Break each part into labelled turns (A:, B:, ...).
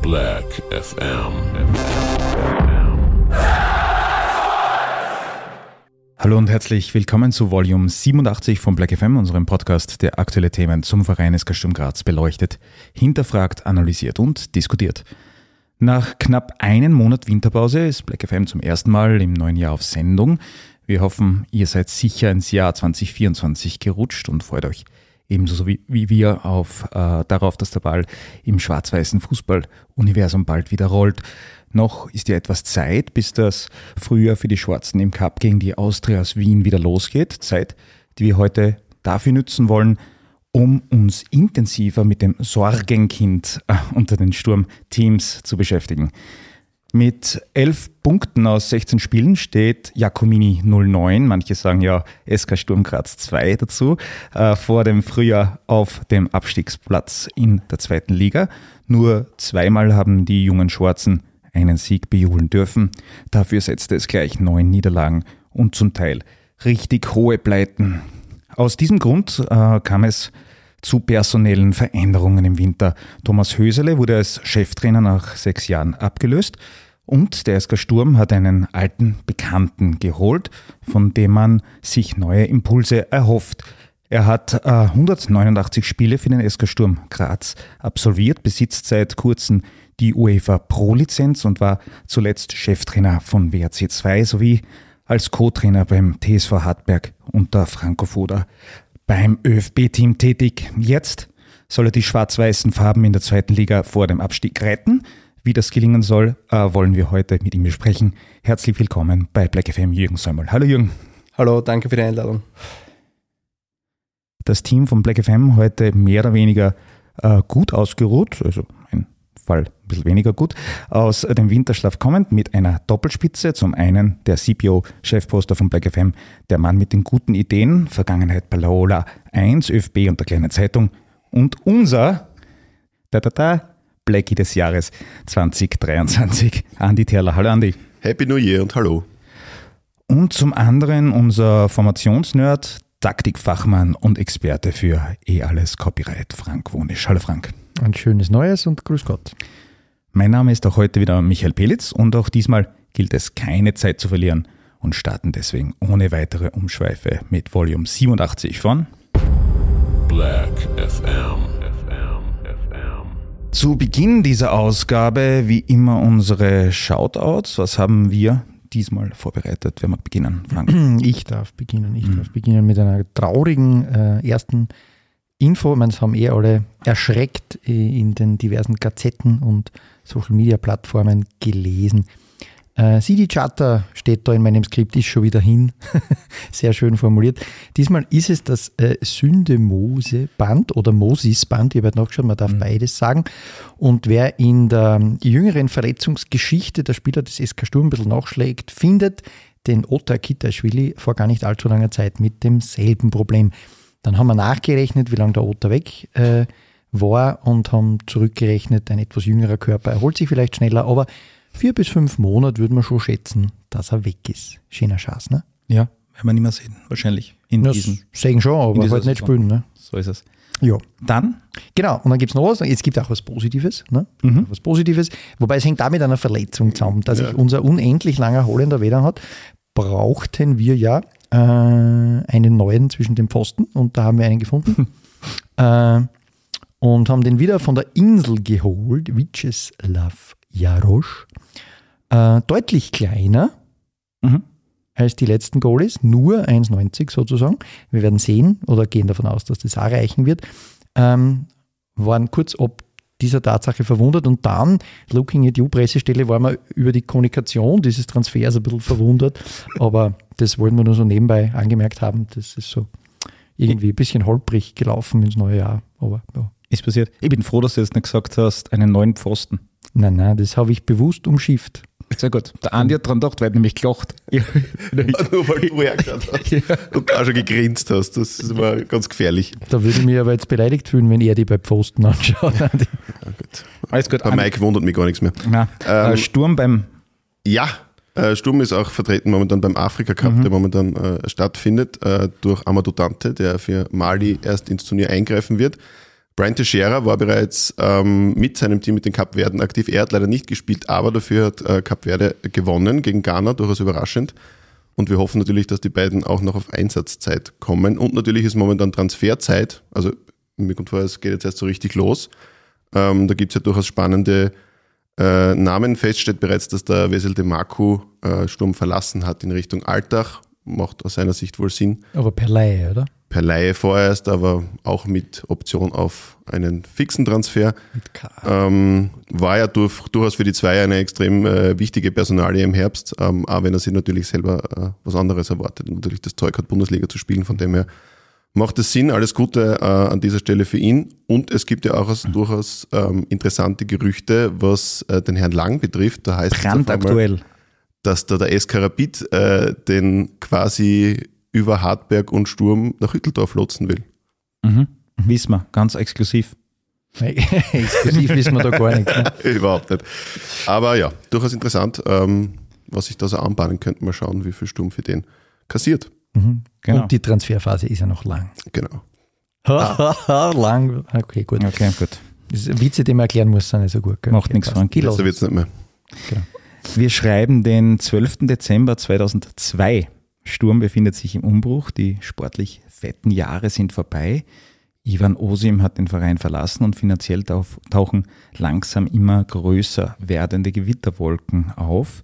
A: Black FM.
B: Hallo und herzlich willkommen zu Volume 87 von Black FM, unserem Podcast, der aktuelle Themen zum Verein SK Sturm Graz beleuchtet, hinterfragt, analysiert und diskutiert. Nach knapp einem Monat Winterpause ist Black FM zum ersten Mal im neuen Jahr auf Sendung. Wir hoffen, ihr seid sicher ins Jahr 2024 gerutscht und freut euch ebenso wie, wie wir auf, äh, darauf, dass der Ball im schwarz-weißen Fußballuniversum bald wieder rollt. Noch ist ja etwas Zeit, bis das Frühjahr für die Schwarzen im Cup gegen die Austria aus Wien wieder losgeht. Zeit, die wir heute dafür nützen wollen, um uns intensiver mit dem Sorgenkind äh, unter den Sturmteams zu beschäftigen. Mit elf Punkten aus 16 Spielen steht Jakomini 09, manche sagen ja SK Sturm Graz 2 dazu, äh, vor dem Frühjahr auf dem Abstiegsplatz in der zweiten Liga. Nur zweimal haben die jungen Schwarzen einen Sieg bejubeln dürfen. Dafür setzte es gleich neun Niederlagen und zum Teil richtig hohe Pleiten. Aus diesem Grund äh, kam es zu personellen Veränderungen im Winter. Thomas Hösele wurde als Cheftrainer nach sechs Jahren abgelöst und der SK Sturm hat einen alten Bekannten geholt, von dem man sich neue Impulse erhofft. Er hat äh, 189 Spiele für den SK Sturm Graz absolviert, besitzt seit kurzem die UEFA Pro-Lizenz und war zuletzt Cheftrainer von WRC 2 sowie als Co-Trainer beim TSV Hartberg unter Franco Foda beim ÖFB-Team tätig. Jetzt soll er die schwarz-weißen Farben in der zweiten Liga vor dem Abstieg retten. Wie das gelingen soll, äh, wollen wir heute mit ihm besprechen. Herzlich willkommen bei Black FM, Jürgen Säumel. Hallo Jürgen.
C: Hallo, danke für die Einladung.
B: Das Team von Black FM heute mehr oder weniger äh, gut ausgeruht, also ein Fall ein bisschen weniger gut, aus dem Winterschlaf kommend mit einer Doppelspitze. Zum einen der CPO-Chefposter von Black FM, der Mann mit den guten Ideen, Vergangenheit bei Laola 1, ÖFB und der kleinen Zeitung und unser da, da, da, Blackie des Jahres 2023. Andi Terler. Hallo Andi.
D: Happy New Year und hallo.
B: Und zum anderen unser Formationsnerd, Taktikfachmann und Experte für eh alles Copyright, Frank Wonisch. Hallo Frank.
E: Ein schönes Neues und grüß Gott.
B: Mein Name ist auch heute wieder Michael Pelitz und auch diesmal gilt es keine Zeit zu verlieren und starten deswegen ohne weitere Umschweife mit Volume 87 von
A: Black FM.
B: Zu Beginn dieser Ausgabe wie immer unsere Shoutouts. Was haben wir diesmal vorbereitet? Wer mag beginnen, Frank?
E: Ich darf beginnen. Ich darf beginnen mit einer traurigen äh, ersten Info. Ich meine, es haben eh alle erschreckt äh, in den diversen Gazetten und Social Media Plattformen gelesen. Äh, CD Charter steht da in meinem Skript, ist schon wieder hin. Sehr schön formuliert. Diesmal ist es das äh, Sünde-Mose-Band oder Mosis-Band, ich habe nachgeschaut, man darf mhm. beides sagen. Und wer in der jüngeren Verletzungsgeschichte der Spieler des SK Sturm ein bisschen nachschlägt, findet den Otar Kitaschwili vor gar nicht allzu langer Zeit mit demselben Problem. Dann haben wir nachgerechnet, wie lange der Otter weg äh, war und haben zurückgerechnet, ein etwas jüngerer Körper erholt sich vielleicht schneller, aber vier bis fünf Monate würde man schon schätzen, dass er weg ist. Schöner Schatz, ne?
B: Ja, werden wir nicht mehr sehen, wahrscheinlich. In
E: das
B: diesen,
E: sehen schon, aber halt nicht spielen, ne?
B: So ist es.
E: Ja.
B: Dann?
E: Genau, und dann gibt es noch was, es gibt auch was Positives, ne?
B: Mhm.
E: Was Positives, wobei es hängt da mit einer Verletzung zusammen, dass
D: Ja.
E: sich unser unendlich langer Holländer weder hat, brauchten wir ja äh, einen neuen zwischen den Pfosten und da haben wir einen gefunden. äh, und haben den wieder von der Insel geholt, Vyacheslav Jarosch. Äh, deutlich kleiner
B: Mhm.
E: als die letzten Goalies, nur 1,90 sozusagen. Wir werden sehen oder gehen davon aus, dass das auch reichen wird. Ähm, waren kurz ob dieser Tatsache verwundert und dann, looking at you Pressestelle, waren wir über die Kommunikation dieses Transfers ein bisschen verwundert, aber das wollten wir nur so nebenbei angemerkt haben. Das ist so irgendwie ein bisschen holprig gelaufen ins neue Jahr, aber ja.
B: Ist passiert. Ich bin froh, dass du jetzt nicht gesagt hast, einen neuen Pfosten.
E: Nein, nein, das habe ich bewusst umschifft.
B: Sehr gut. Der Andi hat dran gedacht, weil er nämlich gelacht.
D: Nur weil du hergeschaut hast und da schon gegrinst hast. Das ist immer ganz gefährlich.
E: Da würde ich mich aber jetzt beleidigt fühlen, wenn er die bei Pfosten anschaut.
D: Ja, gut.
B: Alles gut.
D: Bei Mike wundert mich gar nichts mehr. Ähm,
B: äh, Sturm beim
D: Ja, Äh, Sturm ist auch vertreten momentan beim Afrika Cup, der momentan äh, stattfindet, äh, durch Amadou Dante, der für Mali erst ins Turnier eingreifen wird. Brian Teixeira war bereits ähm, mit seinem Team mit den Kapverden aktiv. Er hat leider nicht gespielt, aber dafür hat äh, Kapverde gewonnen gegen Ghana, durchaus überraschend. Und wir hoffen natürlich, dass die beiden auch noch auf Einsatzzeit kommen. Und natürlich ist momentan Transferzeit. Also mir kommt vor, es geht jetzt erst so richtig los. Ähm, da gibt's ja durchaus spannende äh, Namen. Fest steht bereits, dass der Wesel de Marco äh, Sturm verlassen hat in Richtung Altach. Macht aus seiner Sicht wohl Sinn.
E: Aber per Laie, oder?
D: Per Laie vorerst, aber auch mit Option auf einen fixen Transfer. Ähm, war ja durch, durchaus für die zwei eine extrem äh, wichtige Personalie im Herbst, ähm, auch wenn er sich natürlich selber äh, was anderes erwartet und natürlich das Zeug hat, Bundesliga zu spielen. Von dem her macht es Sinn. Alles Gute äh, an dieser Stelle für ihn. Und es gibt ja auch als, durchaus ähm, interessante Gerüchte, was äh, den Herrn Lang betrifft. Da heißt es auf einmal,
B: Brandaktuell.
D: dass da der SK Rapid äh, den quasi über Hartberg und Sturm nach Hütteldorf lotsen will.
B: Mhm. Wissen wir, ganz exklusiv.
E: Exklusiv wissen wir da gar nichts. Ne?
D: Überhaupt nicht. Aber ja, durchaus interessant, ähm, was sich da so anbahnen könnte. Mal schauen, wie viel Sturm für den kassiert.
B: Genau.
E: Und die Transferphase ist ja noch lang.
D: Genau.
E: lang. Okay, gut.
B: okay, gut.
E: Das ist Witze, die man erklären muss, sind nicht so gut. Gell?
B: Macht nichts. Frankie.
E: Ich lass
D: Besser wird's nicht mehr.
B: Wir schreiben den 12. Dezember 2002. Sturm befindet sich im Umbruch. Die sportlich fetten Jahre sind vorbei. Ivan Osim hat den Verein verlassen und finanziell tauchen langsam immer größer werdende Gewitterwolken auf.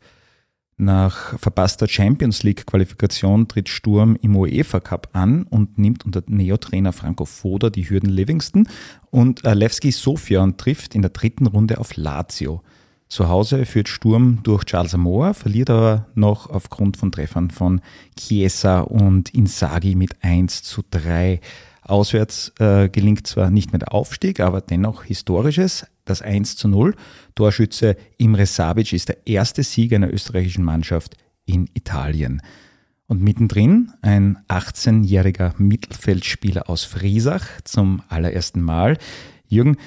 B: Nach verpasster Champions League Qualifikation tritt Sturm im UEFA Cup an und nimmt unter Neotrainer Franco Foda die Hürden Livingston und Levski Sofia und trifft in der dritten Runde auf Lazio. Zu Hause führt Sturm durch Charles Amoa, verliert aber noch aufgrund von Treffern von Chiesa und Insagi mit 1 zu 3. Auswärts äh, gelingt zwar nicht mehr der Aufstieg, aber dennoch historisches, das 1 zu 0. Torschütze Imre Sabic ist der erste Sieg einer österreichischen Mannschaft in Italien. Und mittendrin ein 18-jähriger Mittelfeldspieler aus Friesach zum allerersten Mal. Jürgen,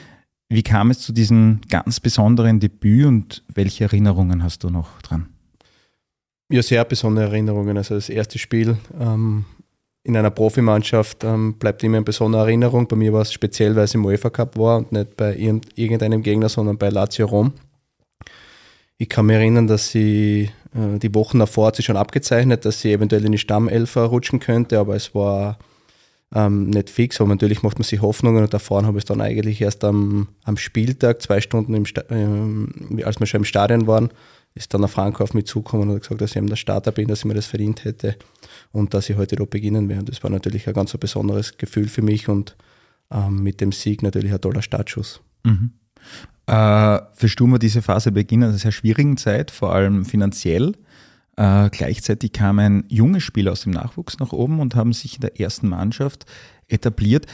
B: wie kam es zu diesem ganz besonderen Debüt und welche Erinnerungen hast du noch dran?
C: Ja, sehr besondere Erinnerungen. Also das erste Spiel ähm, in einer Profimannschaft ähm, bleibt immer in besonderer Erinnerung. Bei mir war es speziell, weil es im UEFA Cup war und nicht bei irgend- irgendeinem Gegner, sondern bei Lazio Rom. Ich kann mich erinnern, dass sie äh, die Wochen davor hat sie schon abgezeichnet, dass sie eventuell in die Stammelf rutschen könnte, aber es war ähm, nicht fix. Aber natürlich macht man sich Hoffnungen und davor habe ich es dann eigentlich erst am, am Spieltag, zwei Stunden, im ähm, als wir schon im Stadion waren, ist dann der Franco auf mich zugekommen und hat gesagt, dass ich eben der Starter bin, dass ich mir das verdient hätte und dass ich heute dort beginnen werde. Und das war natürlich ein ganz ein besonderes Gefühl für mich und ähm, mit dem Sieg natürlich ein toller Startschuss.
B: Äh, für Sturm war diese Phase Beginn einer sehr schwierigen Zeit, vor allem finanziell. Äh, gleichzeitig kamen junge Spieler aus dem Nachwuchs nach oben und haben sich in der ersten Mannschaft etabliert.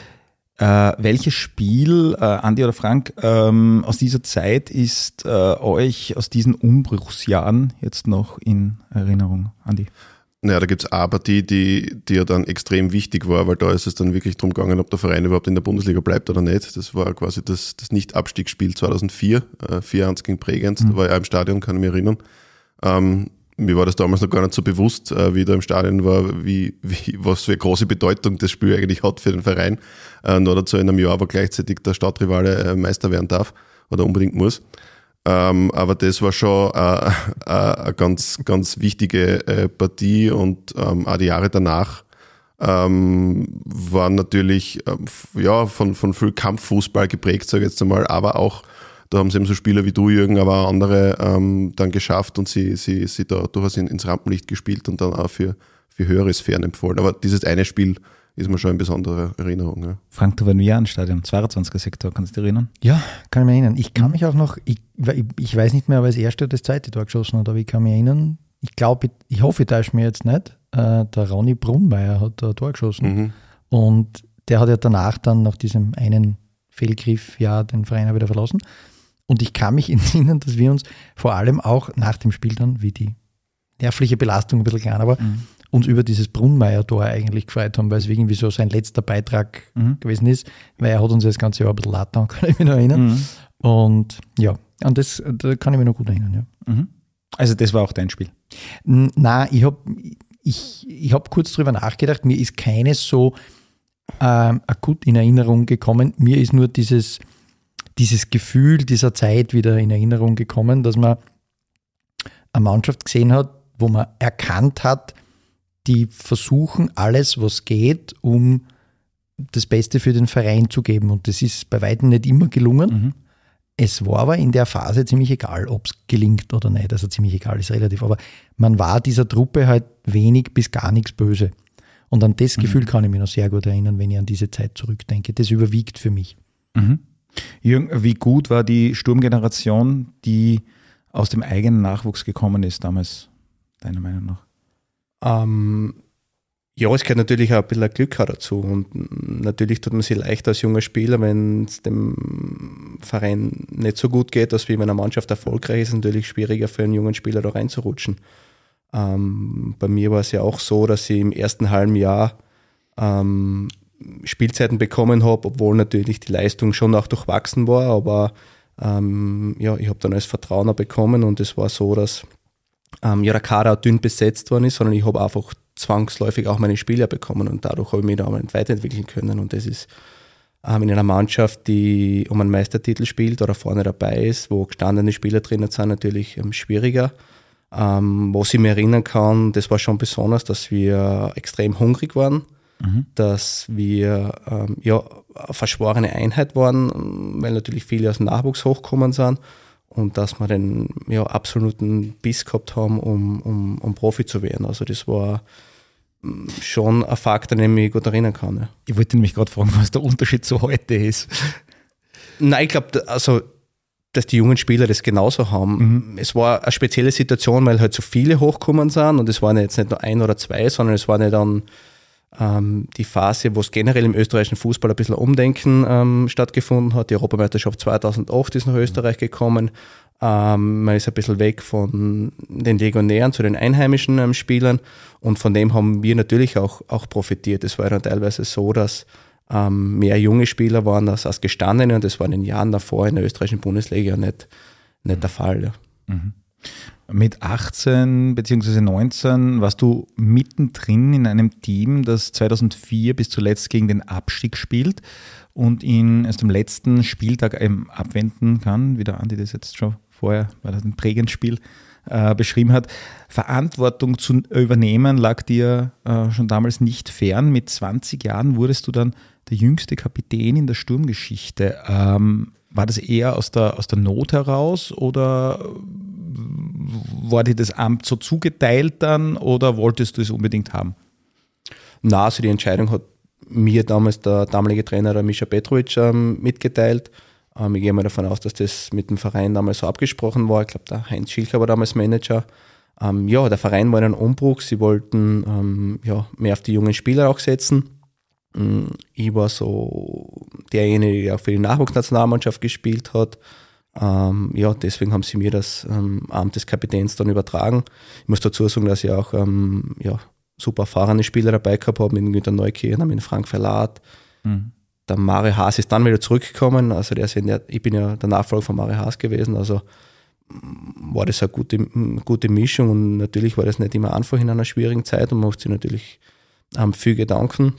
B: Äh, welches Spiel, äh, Andi oder Frank, ähm, aus dieser Zeit ist äh, euch aus diesen Umbruchsjahren jetzt noch in Erinnerung, Andi?
D: Naja, da gibt's eine Partie, die, die ja dann extrem wichtig war, weil da ist es dann wirklich drum gegangen, ob der Verein überhaupt in der Bundesliga bleibt oder nicht. Das war quasi das, das Nicht-Abstiegsspiel 2004, äh, 4-1 gegen Bregenz. Da war ich auch im Stadion, kann ich mich erinnern. Ähm, mir war das damals noch gar nicht so bewusst, äh, wie ich da im Stadion war, wie, wie, was für eine große Bedeutung das Spiel eigentlich hat für den Verein. Äh, nur dazu in einem Jahr, wo gleichzeitig der Stadtrivale äh, Meister werden darf oder unbedingt muss. Ähm, aber das war schon äh, äh, eine ganz, ganz wichtige äh, Partie und ähm, auch die Jahre danach ähm, waren natürlich ähm, ja, von, von viel Kampffußball geprägt, sage ich jetzt einmal, aber auch, da haben sie eben so Spieler wie du, Jürgen, aber auch andere ähm, dann geschafft und sie, sie, sie da durchaus in, ins Rampenlicht gespielt und dann auch für, für höhere Sphären empfohlen. Aber dieses eine Spiel ist mir schon in besonderer Erinnerung. Ja.
B: Frank, du warst im Jahrenstadion, 22er Sektor, kannst du dich erinnern?
E: Ja, kann ich mich erinnern. Ich kann mich auch noch, ich, ich, weiß nicht mehr, ob er das erste oder das zweite Tor geschossen hat, aber ich kann mich erinnern, ich glaube, ich, ich hoffe, ich täusche mir jetzt nicht, äh, der Ronny Brunnmeier hat da ein Tor geschossen.
D: Mhm.
E: Und der hat ja danach dann nach diesem einen Fehlgriff ja den Verein auch wieder verlassen. Und ich kann mich erinnern, dass wir uns vor allem auch nach dem Spiel dann, wie die nervliche Belastung ein bisschen kleiner war, uns über dieses Brunnmeier-Tor eigentlich gefreut haben, weil es irgendwie so sein letzter Beitrag
B: Mhm.
E: gewesen ist, weil er hat uns das ganze Jahr ein bisschen laut kann ich mich noch erinnern. Und ja, an das da kann ich mich noch gut erinnern. Ja.
B: Mhm. Also das war auch dein Spiel.
E: Na, ich habe ich, ich hab kurz drüber nachgedacht. Mir ist keines so ähm, akut in Erinnerung gekommen. Mir ist nur dieses, dieses Gefühl dieser Zeit wieder in Erinnerung gekommen, dass man eine Mannschaft gesehen hat, wo man erkannt hat, die versuchen alles, was geht, um das Beste für den Verein zu geben. Und das ist bei weitem nicht immer gelungen.
B: Mhm.
E: Es war aber in der Phase ziemlich egal, ob es gelingt oder nicht. Also ziemlich egal ist relativ. Aber man war dieser Truppe halt wenig bis gar nichts böse. Und an das Gefühl kann ich mich noch sehr gut erinnern, wenn ich an diese Zeit zurückdenke. Das überwiegt für mich.
B: Mhm. Jürgen, wie gut war die Sturmgeneration, die aus dem eigenen Nachwuchs gekommen ist damals, deiner Meinung nach?
C: Ähm, ja, es gehört natürlich auch ein bisschen Glück dazu. Und natürlich tut man sich leicht als junger Spieler, wenn es dem Verein nicht so gut geht, als wie wenn eine Mannschaft erfolgreich ist, natürlich schwieriger für einen jungen Spieler da reinzurutschen. Ähm, bei mir war es ja auch so, dass ich im ersten halben Jahr ähm, Spielzeiten bekommen habe, obwohl natürlich die Leistung schon auch durchwachsen war, aber ähm, ja, ich habe dann als Vertrauener bekommen und es war so, dass ähm, Kader dünn besetzt worden ist, sondern ich habe einfach zwangsläufig auch meine Spieler bekommen und dadurch habe ich mich da weiterentwickeln können und das ist ähm, in einer Mannschaft, die um einen Meistertitel spielt oder vorne dabei ist, wo gestandene Spieler drinnen sind, natürlich ähm, schwieriger. Ähm, was ich mir erinnern kann, das war schon besonders, dass wir extrem hungrig waren, dass wir ähm, ja, eine verschworene Einheit waren, weil natürlich viele aus dem Nachwuchs hochgekommen sind und dass wir den ja, absoluten Biss gehabt haben, um, um, um Profi zu werden. Also das war mm, schon ein Fakt, an den ich mich gut erinnern kann. Ja.
B: Ich wollte nämlich gerade fragen, was der Unterschied zu heute ist.
C: Nein, ich glaube, also, dass die jungen Spieler das genauso haben. Es war eine spezielle Situation, weil halt so viele hochgekommen sind und es waren jetzt nicht nur ein oder zwei, sondern es war nicht dann die Phase, wo es generell im österreichischen Fußball ein bisschen Umdenken ähm, stattgefunden hat. Die Europameisterschaft 2008 ist nach Österreich gekommen. Ähm, man ist ein bisschen weg von den Legionären zu den einheimischen ähm, Spielern und von dem haben wir natürlich auch, auch profitiert. Es war dann teilweise so, dass ähm, mehr junge Spieler waren als, als gestandene und das war in den Jahren davor in der österreichischen Bundesliga nicht, nicht der Fall. Ja.
B: Mit 18 bzw. 19 warst du mittendrin in einem Team, das 2004 bis zuletzt gegen den Abstieg spielt und ihn erst am letzten Spieltag eben abwenden kann, wie der Andi das jetzt schon vorher bei dem Prägensspiel äh, beschrieben hat. Verantwortung zu übernehmen lag dir äh, schon damals nicht fern. Mit 20 Jahren wurdest du dann der jüngste Kapitän in der Sturmgeschichte. Ähm, war das eher aus der, aus der Not heraus oder war dir das Amt so zugeteilt dann oder wolltest du es unbedingt haben?
C: Na, also die Entscheidung hat mir damals der damalige Trainer, der Mischa Petrovic, ähm, mitgeteilt. Ähm, ich gehe mal davon aus, dass das mit dem Verein damals so abgesprochen war. Ich glaube, der Heinz Schilcher war damals Manager. Ähm, ja, der Verein war in einem Umbruch. Sie wollten ähm, ja, mehr auf die jungen Spieler auch setzen. Mm, Ich war so derjenige, der auch für die Nachwuchsnationalmannschaft gespielt hat. Ähm, ja, deswegen haben sie mir das ähm, Amt des Kapitäns dann übertragen. Ich muss dazu sagen, dass ich auch ähm, ja, super erfahrene Spieler dabei gehabt habe, mit Günter Neukirchner, mit Frank Verlat. Der Mare Haas ist dann wieder zurückgekommen. Also der ist der, ich bin ja der Nachfolger von Mare Haas gewesen. Also mm, war das eine gute, mm, gute Mischung und natürlich war das nicht immer einfach in einer schwierigen Zeit und man macht sich natürlich ähm, viel Gedanken.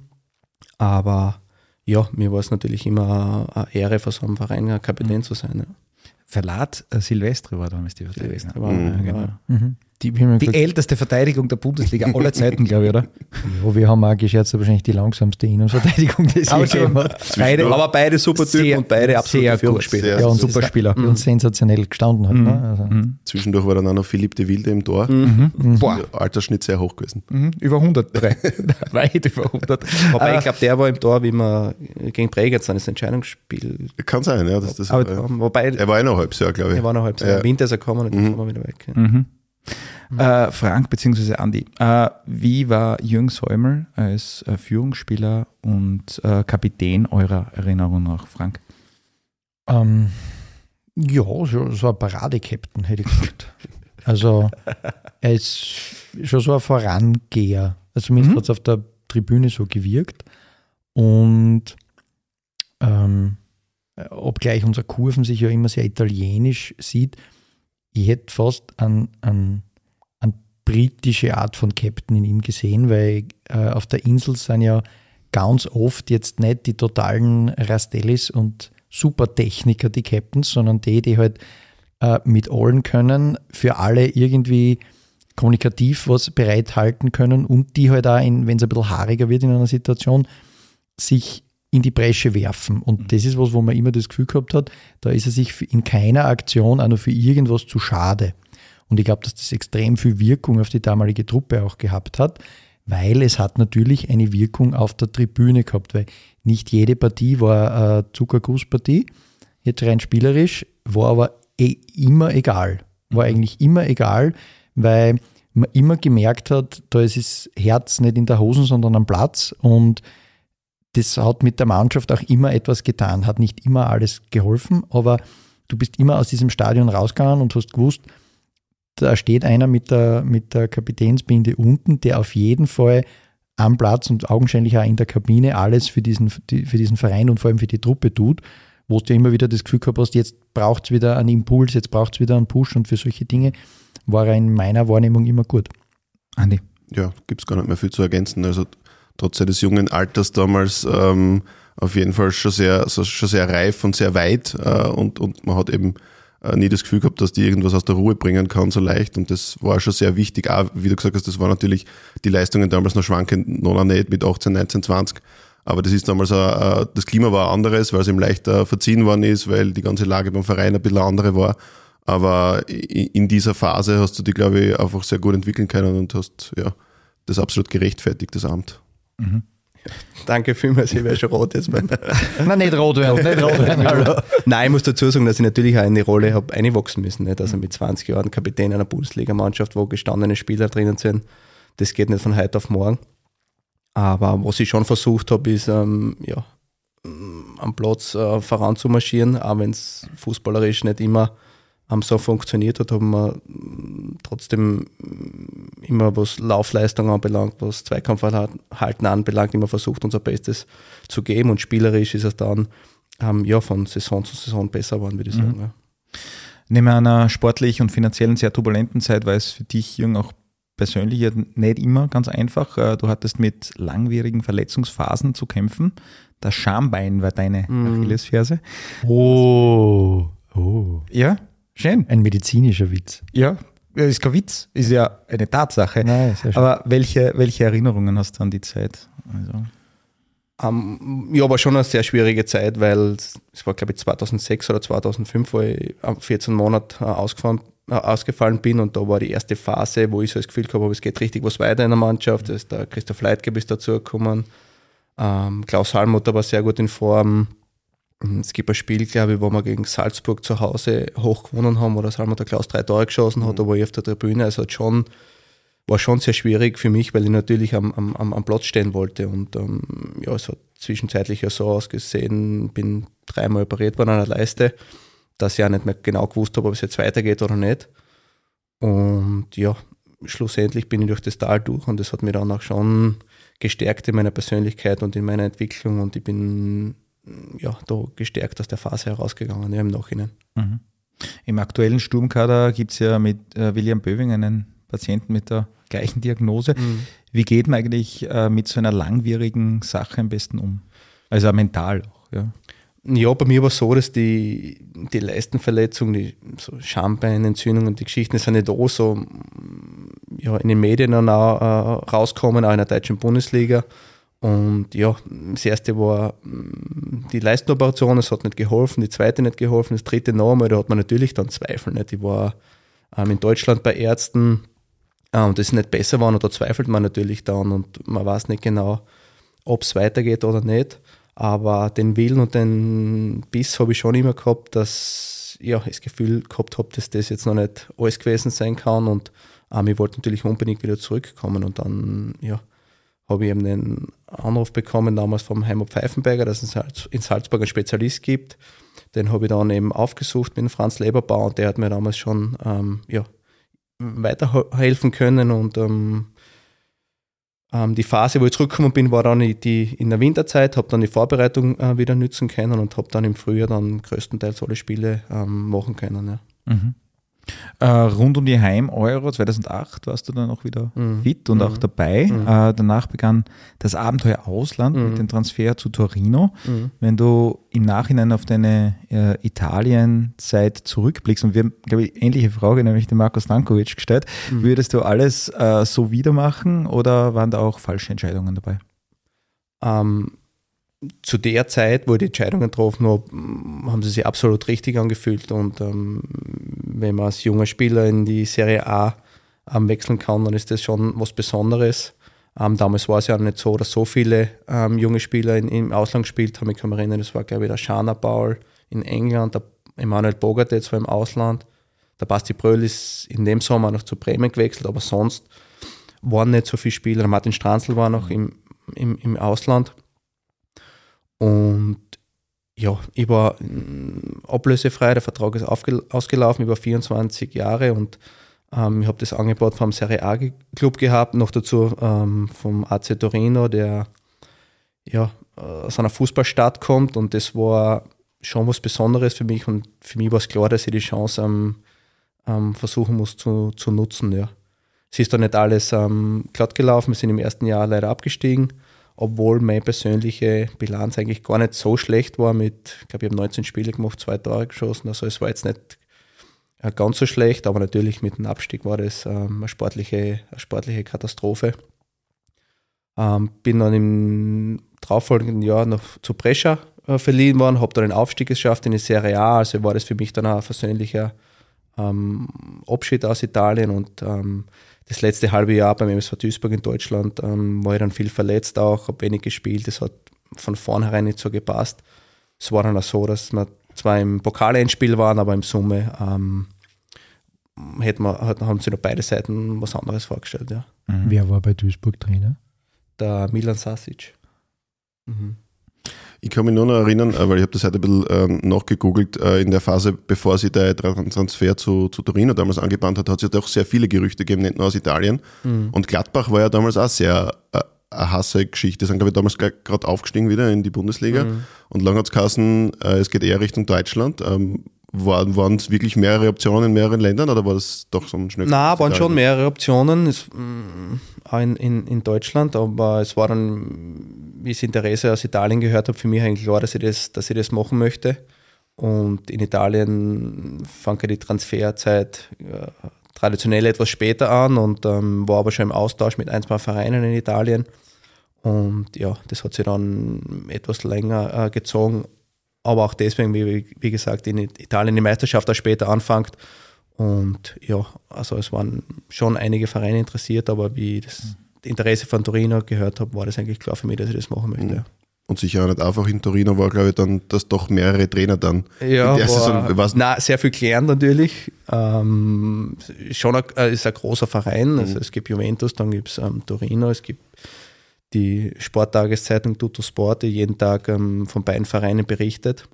C: Aber ja, mir war es natürlich immer eine Ehre, für so einem Verein ein Kapitän zu sein. Ja.
B: Verlat äh, Silvestre war damals die Verteidigung.
C: Silvestre war-
B: ja, genau.
E: Die, haben
B: Die
E: gesagt,
B: älteste Verteidigung der Bundesliga aller Zeiten, glaube ich, oder?
E: ja, wir haben auch gescherzt, wahrscheinlich die langsamste Innenverteidigung, die es je gegeben hat.
B: Beide,
C: Aber beide super Typen
B: Sehr-
C: und beide absolute
B: sehr gut.
C: Führungsspieler.
E: Ja, und
B: super Spieler.
E: Und sensationell gestanden hat. Ne? Also,
D: Zwischendurch war dann auch noch Philipp de Wilde im Tor.
B: Boah,
D: Der Altersschnitt sehr hoch gewesen.
B: mhm, über 103. Weit über 100.
C: Wobei
B: Äh,
C: ich glaube, der war im Tor, wie wir gegen Bregenz dann das Entscheidungsspiel
D: Kann sein, ja. Das, das,
B: Aber-
D: ja.
C: haben. Wobei,
D: Er war eh noch halbes Jahr, glaube ich.
C: er war noch halb so.
D: Ja.
C: Im Winter ist er gekommen und dann war er wieder weg. Ja.
B: Äh, Frank bzw. Andi, äh, wie war Jürgen Säumel als äh, Führungsspieler und äh, Kapitän eurer Erinnerung nach, Frank?
E: ähm, ja, so, so ein Parade-Captain, hätte ich gesagt. Also, er ist schon so ein Vorangeher. Also zumindest
B: Mhm.
E: hat es auf der Tribüne so gewirkt. Und ähm, obgleich unser Kurven sich ja immer sehr italienisch sieht, ich hätte fast einen, einen, einen britische Art von Captain in ihm gesehen, weil äh, auf der Insel sind ja ganz oft jetzt nicht die totalen Rastellis und Supertechniker die Captains, sondern die, die halt äh, mit allen können, für alle irgendwie kommunikativ was bereithalten können und die halt auch, wenn es ein bisschen haariger wird in einer Situation, sich in die Bresche werfen. Und mhm. das ist was, wo man immer das Gefühl gehabt hat, da ist er sich in keiner Aktion auch nur für irgendwas zu schade. Und ich glaube, dass das extrem viel Wirkung auf die damalige Truppe auch gehabt hat, weil es hat natürlich eine Wirkung auf der Tribüne gehabt, weil nicht jede Partie war eine Zuckergusspartie, jetzt rein spielerisch, war aber eh immer egal. War mhm. eigentlich immer egal, weil man immer gemerkt hat, da ist das Herz nicht in der Hosen, sondern am Platz und das hat mit der Mannschaft auch immer etwas getan, hat nicht immer alles geholfen, aber du bist immer aus diesem Stadion rausgegangen und hast gewusst, da steht einer mit der, mit der Kapitänsbinde unten, der auf jeden Fall am Platz und augenscheinlich auch in der Kabine alles für diesen, für diesen Verein und vor allem für die Truppe tut, wo du immer wieder das Gefühl gehabt hast, jetzt braucht es wieder einen Impuls, jetzt braucht es wieder einen Push und für solche Dinge war er in meiner Wahrnehmung immer gut.
D: Andi. Ja, gibt es gar nicht mehr viel zu ergänzen. Also trotz seines jungen Alters damals ähm, auf jeden Fall schon sehr, schon sehr reif und sehr weit äh, und, und man hat eben äh, nie das Gefühl gehabt, dass die irgendwas aus der Ruhe bringen kann so leicht und das war schon sehr wichtig. Auch, wie du gesagt hast, das war natürlich die Leistungen damals noch schwankend, noch nicht mit 18, 19, 20. Aber das ist damals, auch, das Klima war anderes, weil es ihm leichter verziehen worden ist, weil die ganze Lage beim Verein ein bisschen andere war. Aber in dieser Phase hast du dich, glaube ich, einfach sehr gut entwickeln können und hast ja das absolut gerechtfertigt, das Amt. Mhm.
C: Danke vielmals, ich wäre schon rot jetzt. Beim
E: Nein, nicht rot werden, nicht rot werden.
C: Nein, ich muss dazu sagen, dass ich natürlich auch in die Rolle habe einwachsen müssen. Nicht? Also mit 20 Jahren Kapitän einer Bundesligamannschaft, wo gestandene Spieler drinnen sind, das geht nicht von heute auf morgen. Aber was ich schon versucht habe, ist ähm, ja, am Platz äh, voranzumarschieren, auch wenn es fußballerisch nicht immer ähm, so funktioniert hat, haben wir mm, trotzdem mm, immer, was Laufleistung anbelangt, was Zweikampfhalten anbelangt, immer versucht, unser Bestes zu geben. Und spielerisch ist es dann ähm, ja, von Saison zu Saison besser geworden, würde ich mhm. sagen. Ja.
B: Neben einer sportlich und finanziellen sehr turbulenten Zeit war es für dich, Jürgen, auch persönlich nicht immer ganz einfach. Äh, du hattest mit langwierigen Verletzungsphasen zu kämpfen. Das Schambein war deine mhm. Achillesferse.
E: Oh. Oh.
B: Ja, Schön.
E: Ein medizinischer Witz.
B: Ja, ist kein Witz, ist ja eine Tatsache.
E: Nein, sehr schön.
B: Aber welche, welche Erinnerungen hast du an die Zeit? Also.
C: Um, ja, war schon eine sehr schwierige Zeit, weil es war, glaube ich, 2006 oder 2005, wo ich 14 Monate ausgefahren, äh, ausgefallen bin und da war die erste Phase, wo ich so das Gefühl gehabt habe, es geht richtig was weiter in der Mannschaft. Da ist der Christoph Leitgeb ist dazugekommen. Ähm, Klaus Hallmutter war sehr gut in Form. Es gibt ein Spiel, glaube ich, wo wir gegen Salzburg zu Hause hoch gewonnen haben, wo der Salmo der Klaus drei Tore geschossen hat, mhm. da war ich auf der Tribüne. Also hat schon, war schon sehr schwierig für mich, weil ich natürlich am, am, am Platz stehen wollte. Und ähm, ja, es hat zwischenzeitlich ja so ausgesehen, bin dreimal operiert worden an der Leiste, dass ich auch nicht mehr genau gewusst habe, ob es jetzt weitergeht oder nicht. Und ja, schlussendlich bin ich durch das Tal durch und das hat mich dann auch schon gestärkt in meiner Persönlichkeit und in meiner Entwicklung und ich bin ja, da gestärkt aus der Phase herausgegangen, ja, im Nachhinein. Mhm.
B: Im aktuellen Sturmkader gibt es ja mit äh, William Böving einen Patienten mit der gleichen Diagnose. Mhm. Wie geht man eigentlich äh, mit so einer langwierigen Sache am besten um? Also mental auch, ja.
C: Ja, bei mir war es so, dass die, die Leistenverletzung, die so Schambeinentzündungen, die Geschichten sind nicht auch so ja, in den Medien dann auch, äh, rauskommen, auch in der deutschen Bundesliga. Und ja, das erste war mm, die Leistenoperation, es hat nicht geholfen, die zweite nicht geholfen, das dritte nochmal, da hat man natürlich dann Zweifel. Nicht? Ich war ähm, in Deutschland bei Ärzten äh, und ist nicht besser war und da zweifelt man natürlich dann und man weiß nicht genau, ob es weitergeht oder nicht. Aber den Willen und den Biss habe ich schon immer gehabt, dass ja, ich das Gefühl gehabt habe, dass das jetzt noch nicht alles gewesen sein kann und ähm, ich wollte natürlich unbedingt wieder zurückkommen und dann, ja, habe ich eben einen Anruf bekommen, damals vom Heimat Pfeifenberger, dass es in Salzburg einen Spezialist gibt. Den habe ich dann eben aufgesucht mit Franz Leberbauer und der hat mir damals schon ähm, ja, weiterhelfen können und ähm, ähm, die Phase, wo ich zurückgekommen bin, war dann die in der Winterzeit, habe dann die Vorbereitung äh, wieder nützen können und habe dann im Frühjahr dann größtenteils alle Spiele ähm, machen können. Ja. Mhm.
B: Äh, rund um die Heim-Euro 2008 warst du dann auch wieder
C: Mhm.
B: fit und
C: Mhm.
B: auch dabei.
C: Mhm.
B: Äh, danach begann das Abenteuer Ausland
C: Mhm.
B: mit dem Transfer zu Torino.
C: Mhm.
B: Wenn du im Nachhinein auf deine äh, Italien-Zeit zurückblickst, und wir haben, glaube ich, ähnliche Frage, nämlich den Marco Stankovic gestellt,
C: Mhm.
B: würdest du alles äh, so wieder machen oder waren da auch falsche Entscheidungen dabei?
C: Ähm, zu der Zeit, wo ich die Entscheidungen getroffen habe, haben sie sich absolut richtig angefühlt. Und ähm, wenn man als junger Spieler in die Serie A ähm, wechseln kann, dann ist das schon was Besonderes. Ähm, damals war es ja nicht so, dass so viele ähm, junge Spieler in, im Ausland gespielt haben. Ich kann mich erinnern, das war, glaube ich, der Shana Paul in England, der Emanuel Bogart jetzt war im Ausland. Der Basti Bröll ist in dem Sommer noch zu Bremen gewechselt, aber sonst waren nicht so viele Spieler. Martin Stranzl war noch im, im, im Ausland. Und ja, ich war mm, ablösefrei, der Vertrag ist ausgelaufen, war 24 Jahre und ähm, ich habe das Angebot vom Serie A Club gehabt, noch dazu ähm, vom AC Torino, der ja, äh, aus einer Fußballstadt kommt und das war schon was Besonderes für mich und für mich war es klar, dass ich die Chance ähm, versuchen muss zu, zu nutzen. Ja. Es ist da nicht alles ähm, glatt gelaufen, wir sind im ersten Jahr leider abgestiegen, obwohl meine persönliche Bilanz eigentlich gar nicht so schlecht war mit, ich glaube, ich habe 19 Spiele gemacht, zwei Tore geschossen, also es war jetzt nicht äh, ganz so schlecht, aber natürlich mit dem Abstieg war das ähm, eine, sportliche, eine sportliche Katastrophe. Ähm, bin dann im darauffolgenden Jahr noch zu Brescia äh, verliehen worden, habe dann den Aufstieg geschafft in die Serie A, also war das für mich dann auch ein versöhnlicher ähm, Abschied aus Italien und das letzte halbe Jahr beim MSV Duisburg in Deutschland ähm, war ich dann viel verletzt auch, habe wenig gespielt, das hat von vornherein nicht so gepasst. Es war dann auch so, dass wir zwar im Pokalendspiel waren, aber im Summe ähm, hätten wir, haben sich noch beide Seiten was anderes vorgestellt. Ja.
E: Wer war bei Duisburg Trainer?
C: Der Milan Sasic. Mhm.
D: Ich kann mich nur noch erinnern, äh, weil ich habe das heute ein bisschen ähm, nachgegoogelt, äh, in der Phase, bevor sie Tran- Transfer zu, zu Torino damals angebahnt hat, hat es ja doch sehr viele Gerüchte gegeben, nicht nur aus Italien.
C: Mhm.
D: Und Gladbach war ja damals auch sehr äh, eine hasse Geschichte. Sind, glaube ich, damals gerade aufgestiegen wieder in die Bundesliga.
C: Mhm.
D: Und lang hat es geheißen, äh, es geht eher Richtung Deutschland. Ähm, waren waren es wirklich mehrere Optionen in mehreren Ländern oder war das doch so ein schnell?
C: Na, waren schon mehrere Optionen es, auch in, in, in Deutschland, aber es war dann, wie ich das Interesse aus Italien gehört habe, für mich eigentlich klar, dass ich das, dass ich das machen möchte. Und in Italien ja die Transferzeit äh, traditionell etwas später an und ähm, war aber schon im Austausch mit ein, zwei Vereinen in Italien. Und ja, das hat sich dann etwas länger äh, gezogen. Aber auch deswegen, wie, wie gesagt, in Italien die Meisterschaft auch später anfängt. Und ja, also es waren schon einige Vereine interessiert, aber wie das Interesse von Torino gehört habe, war das eigentlich klar für mich, dass ich das machen möchte.
D: Mhm. Und sicher auch nicht einfach in Torino war, glaube ich, dann, dass doch mehrere Trainer dann
C: Ja,
D: in der Saison,
C: war,
D: was,
C: na, sehr viel gelernt natürlich. Ähm, schon ein, äh, ist ein großer Verein. Also es gibt Juventus, dann gibt es ähm, Torino, es gibt die Sporttageszeitung Tutto Sport, die jeden Tag ähm, von beiden Vereinen berichtet.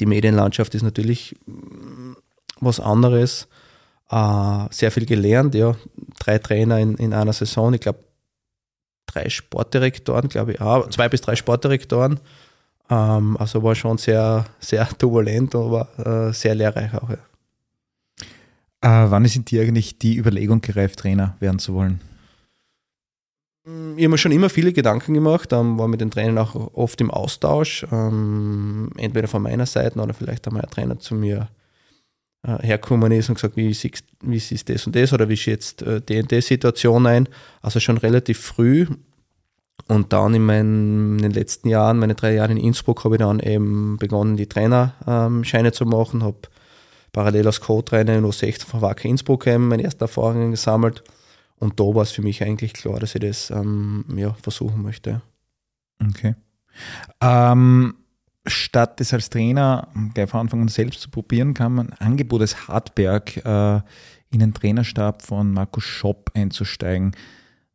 C: Die Medienlandschaft ist natürlich mm, was anderes. Äh, sehr viel gelernt, ja. Drei Trainer in, in einer Saison, ich glaube drei Sportdirektoren, glaube ich, auch, zwei bis drei Sportdirektoren. Ähm, also war schon sehr, sehr turbulent, aber äh, sehr lehrreich auch. Ja.
B: Äh, wann ist in dir eigentlich die Überlegung gereift, Trainer werden zu wollen?
C: Ich habe mir schon immer viele Gedanken gemacht, ähm, war mit den Trainern auch oft im Austausch, ähm, entweder von meiner Seite oder vielleicht einmal ein Trainer zu mir äh, hergekommen ist und gesagt, wie siehst, wie siehst das und das oder wie schätzt äh, die und die Situation ein. Also schon relativ früh. Und dann in, meinen, in den letzten Jahren, meine drei Jahre in Innsbruck, habe ich dann eben begonnen, die Trainerscheine zu machen, habe parallel als Co-Trainer in U16 von Wacker Innsbruck eben meine ersten Erfahrungen gesammelt. Und da war es für mich eigentlich klar, dass ich das ähm, ja, versuchen möchte.
B: Okay. Ähm, statt es als Trainer gleich von Anfang an selbst zu probieren, kam ein Angebot des Hartberg äh, in den Trainerstab von Markus Schopp einzusteigen.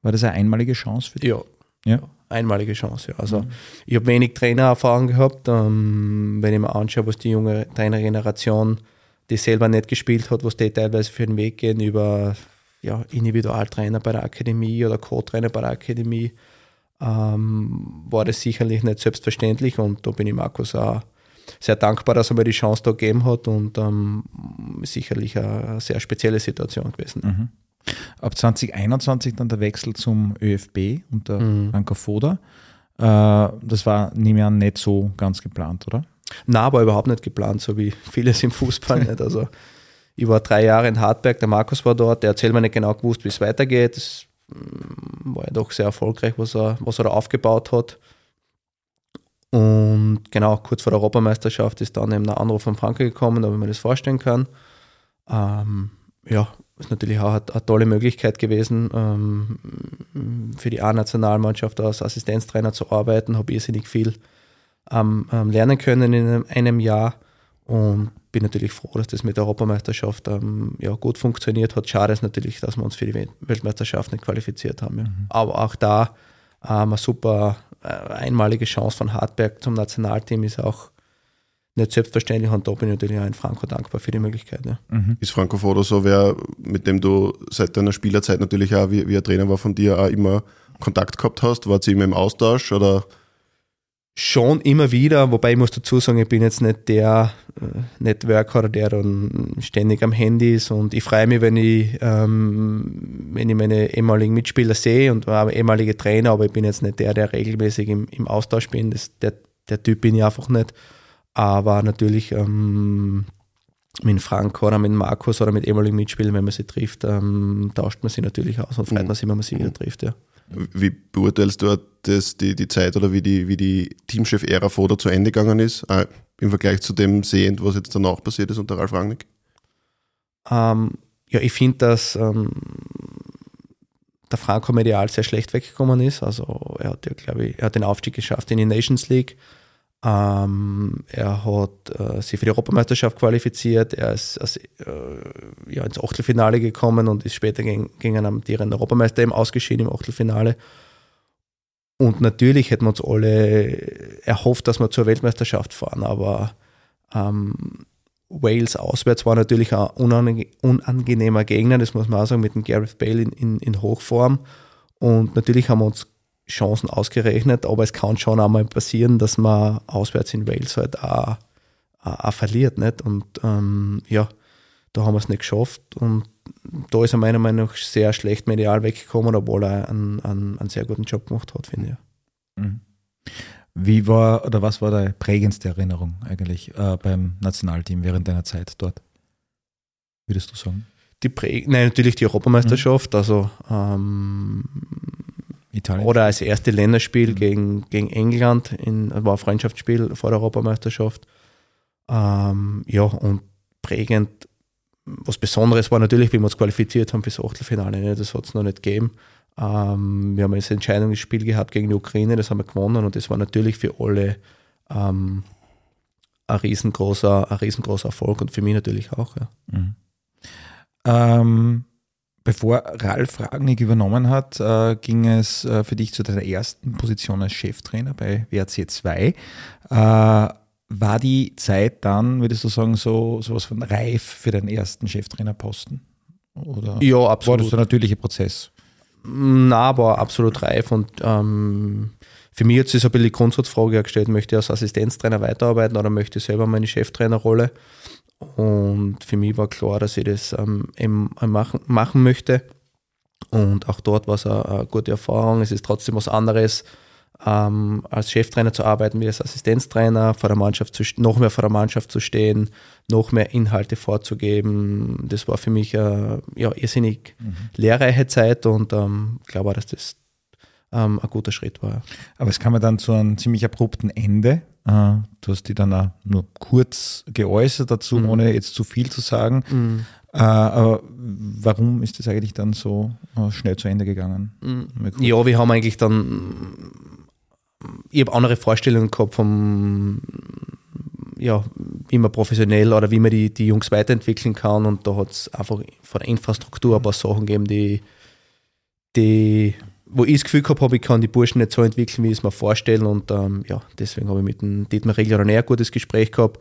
B: War das eine einmalige Chance für dich?
C: Ja.
B: Ja.
C: Einmalige Chance. Ja. Also ich habe wenig Trainererfahrung gehabt. Ähm, wenn ich mir anschaue, was die junge Trainergeneration, die selber nicht gespielt hat, was die teilweise für den Weg gehen über ja, Individualtrainer bei der Akademie oder Co-Trainer bei der Akademie, ähm, war das sicherlich nicht selbstverständlich und da bin ich Markus auch sehr dankbar, dass er mir die Chance da gegeben hat und ähm, sicherlich eine sehr spezielle Situation gewesen.
B: Mhm. Ab 2021 dann der Wechsel zum ÖFB unter
C: Mhm.
B: Franco Foda. Äh, das war, nehme ich an, nicht so ganz geplant, oder?
C: Na, aber überhaupt nicht geplant, so wie vieles im Fußball nicht. Also ich war drei Jahre in Hartberg, der Markus war dort, der hat selber nicht genau gewusst, wie es weitergeht. Das mm, war ja doch sehr erfolgreich, was er, was er da aufgebaut hat. Und genau, kurz vor der Europameisterschaft ist dann eben ein Anruf von Franke gekommen, ob ich mir das vorstellen kann. Ähm, ja, ist natürlich auch eine, eine tolle Möglichkeit gewesen, ähm, für die A-Nationalmannschaft als Assistenztrainer zu arbeiten. Habe irrsinnig viel ähm, ähm, lernen können in einem, einem Jahr und bin natürlich froh, dass das mit der Europameisterschaft ähm, ja, gut funktioniert hat. Schade ist natürlich, dass wir uns für die Wel- Weltmeisterschaft nicht qualifiziert haben. Ja. Aber auch da ähm, eine super äh, einmalige Chance von Hartberg zum Nationalteam ist auch nicht selbstverständlich und da bin ich natürlich auch in Franco dankbar für die Möglichkeit. Ja.
D: Ist Franco Foda so wer, mit dem du seit deiner Spielerzeit natürlich auch, wie, wie er Trainer war von dir, auch immer Kontakt gehabt hast? Wart ihr immer im Austausch oder?
C: Schon immer wieder, wobei ich muss dazu sagen, ich bin jetzt nicht der äh, Networker, der dann ständig am Handy ist und ich freue mich, wenn ich, ähm, wenn ich meine ehemaligen Mitspieler sehe und war ehemalige Trainer, aber ich bin jetzt nicht der, der regelmäßig im, im Austausch bin. Das, der, der Typ bin ich einfach nicht. Aber natürlich ähm, mit Frank oder mit Markus oder mit ehemaligen Mitspielern, wenn man sie trifft, ähm, tauscht man sie natürlich aus und freut man sich, wenn man sie wieder trifft. Ja.
D: Wie beurteilst du das, die, die Zeit oder wie die, wie die Teamchef-Ära Foda zu Ende gegangen ist, äh, im Vergleich zu dem sehend, was jetzt danach passiert ist unter Ralf Rangnick?
C: Ähm, ja, ich finde, dass ähm, der Franco medial sehr schlecht weggekommen ist. Also er hat ja, glaube ich, er hat den Aufstieg geschafft in die Nations League. Ähm, er hat äh, sich für die Europameisterschaft qualifiziert. Er ist also, äh, ja, ins Achtelfinale gekommen und ist später gegen, gegen einen amtierenden Europameister eben ausgeschieden im Achtelfinale. Und natürlich hätten wir uns alle erhofft, dass wir zur Weltmeisterschaft fahren, aber ähm, Wales auswärts war natürlich ein unange unangenehmer Gegner, das muss man auch sagen, mit dem Gareth Bale in, in, in Hochform. Und natürlich haben wir uns Chancen ausgerechnet, aber es kann schon einmal passieren, dass man auswärts in Wales halt auch, auch, auch verliert. Nicht? Und ähm, ja, da haben wir es nicht geschafft. Und da ist er meiner Meinung nach sehr schlecht medial weggekommen, obwohl er einen, einen, einen sehr guten Job gemacht hat, finde ich.
B: Mhm. Wie war oder was war deine prägendste Erinnerung eigentlich äh, beim Nationalteam während deiner Zeit dort? Würdest du sagen?
C: Die Prä Nein, natürlich die Europameisterschaft, also ähm,
B: Italien?
C: oder als erste Länderspiel gegen, gegen England, in, war ein Freundschaftsspiel vor der Europameisterschaft. Ähm, ja, und prägend, was Besonderes war natürlich, wie wir uns qualifiziert haben fürs Achtelfinale. Ne? Das hat es noch nicht gegeben. Ähm, wir haben jetzt ein Entscheidungsspiel gehabt gegen die Ukraine, das haben wir gewonnen und das war natürlich für alle ähm, ein, riesengroßer, ein riesengroßer Erfolg und für mich natürlich auch. Ja.
B: Mhm. Ähm, bevor Ralf Ragnick übernommen hat, äh, ging es äh, für dich zu deiner ersten Position als Cheftrainer bei WRC 2. Äh, war die Zeit dann, würdest du sagen, so sowas von reif für den ersten Cheftrainerposten? Oder
C: Ja,
B: war
C: absolut.
B: das der natürliche Prozess?
C: Na, aber absolut reif und ähm, für mich hat sich so ein bisschen die Grundsatzfrage gestellt, möchte ich als Assistenztrainer weiterarbeiten oder möchte ich selber meine Cheftrainerrolle? Und für mich war klar, dass ich das ähm, eben machen, machen möchte. Und auch dort war es eine, eine gute Erfahrung. Es ist trotzdem was anderes, ähm, als Cheftrainer zu arbeiten wie als Assistenztrainer, vor der Mannschaft zu, noch mehr vor der Mannschaft zu stehen, noch mehr Inhalte vorzugeben. Das war für mich äh, ja, irrsinnig lehrreiche Zeit und ähm, glaube auch, dass das ähm, ein guter Schritt war.
B: Aber es kam ja dann zu einem ziemlich abrupten Ende. Äh, Du hast die dann auch nur kurz geäußert dazu,
C: Mhm.
B: ohne jetzt zu viel zu sagen. Äh, Aber warum ist das eigentlich dann so äh, schnell zu Ende gegangen? Kurz.
C: Ja, wir haben eigentlich dann, ich habe andere Vorstellungen gehabt vom, ja, wie man professionell oder wie man die, die Jungs weiterentwickeln kann und da hat es einfach von der Infrastruktur ein paar Sachen gegeben, die, die wo ich das Gefühl gehabt habe, ich kann die Burschen nicht so entwickeln, wie ich es mir vorstelle und ähm, ja, deswegen habe ich mit dem Dietmar Riegler ein eher gutes Gespräch gehabt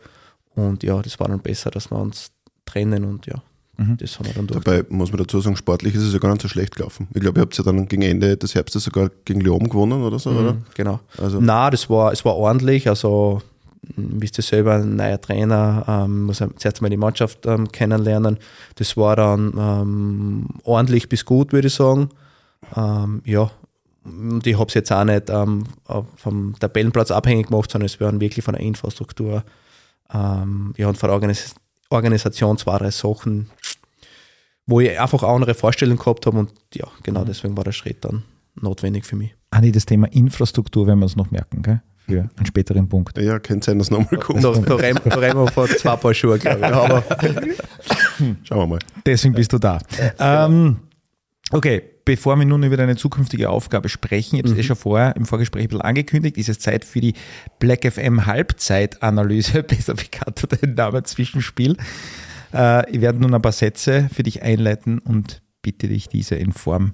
C: und ja, das war dann besser, dass wir uns trennen und ja,
B: Mhm.
C: das haben wir dann durch.
D: Dabei muss man dazu sagen, sportlich ist es ja gar nicht so schlecht gelaufen. Ich glaube, ihr habt ja dann gegen Ende des Herbstes sogar gegen Leoben gewonnen oder so, oder?
C: Mhm, genau.
D: Also,
C: Na, das war, es war ordentlich. Also bist du selber ein neuer Trainer, ähm, muss zuerst mal die Mannschaft ähm, kennenlernen. Das war dann ähm, ordentlich bis gut, würde ich sagen. Ähm, ja, und ich habe es jetzt auch nicht ähm, vom Tabellenplatz abhängig gemacht, sondern es waren wirklich von der Infrastruktur ähm, ja, und von der Organis Organisation zwei, drei Sachen, wo ich einfach auch andere Vorstellungen gehabt habe und ja, genau deswegen war der Schritt dann notwendig für mich.
B: Andi, das Thema Infrastruktur werden wir uns noch merken, gell? für einen späteren Punkt.
D: Ja, könnte sein, dass nochmal kommt.
C: Da, da, rennen, da rennen wir vor zwei Paar Schuhe, glaube ich. Aber
D: Schauen wir mal.
B: Deswegen bist du da. Ähm, okay, bevor wir nun über deine zukünftige Aufgabe sprechen, ich habe es eh schon vorher im Vorgespräch ein bisschen angekündigt, ist es Zeit für die Black FM Halbzeitanalyse, besser bekannt unter dem Namen Zwischenspiel. Äh, ich werde nun ein paar Sätze für dich einleiten und bitte dich, diese in Form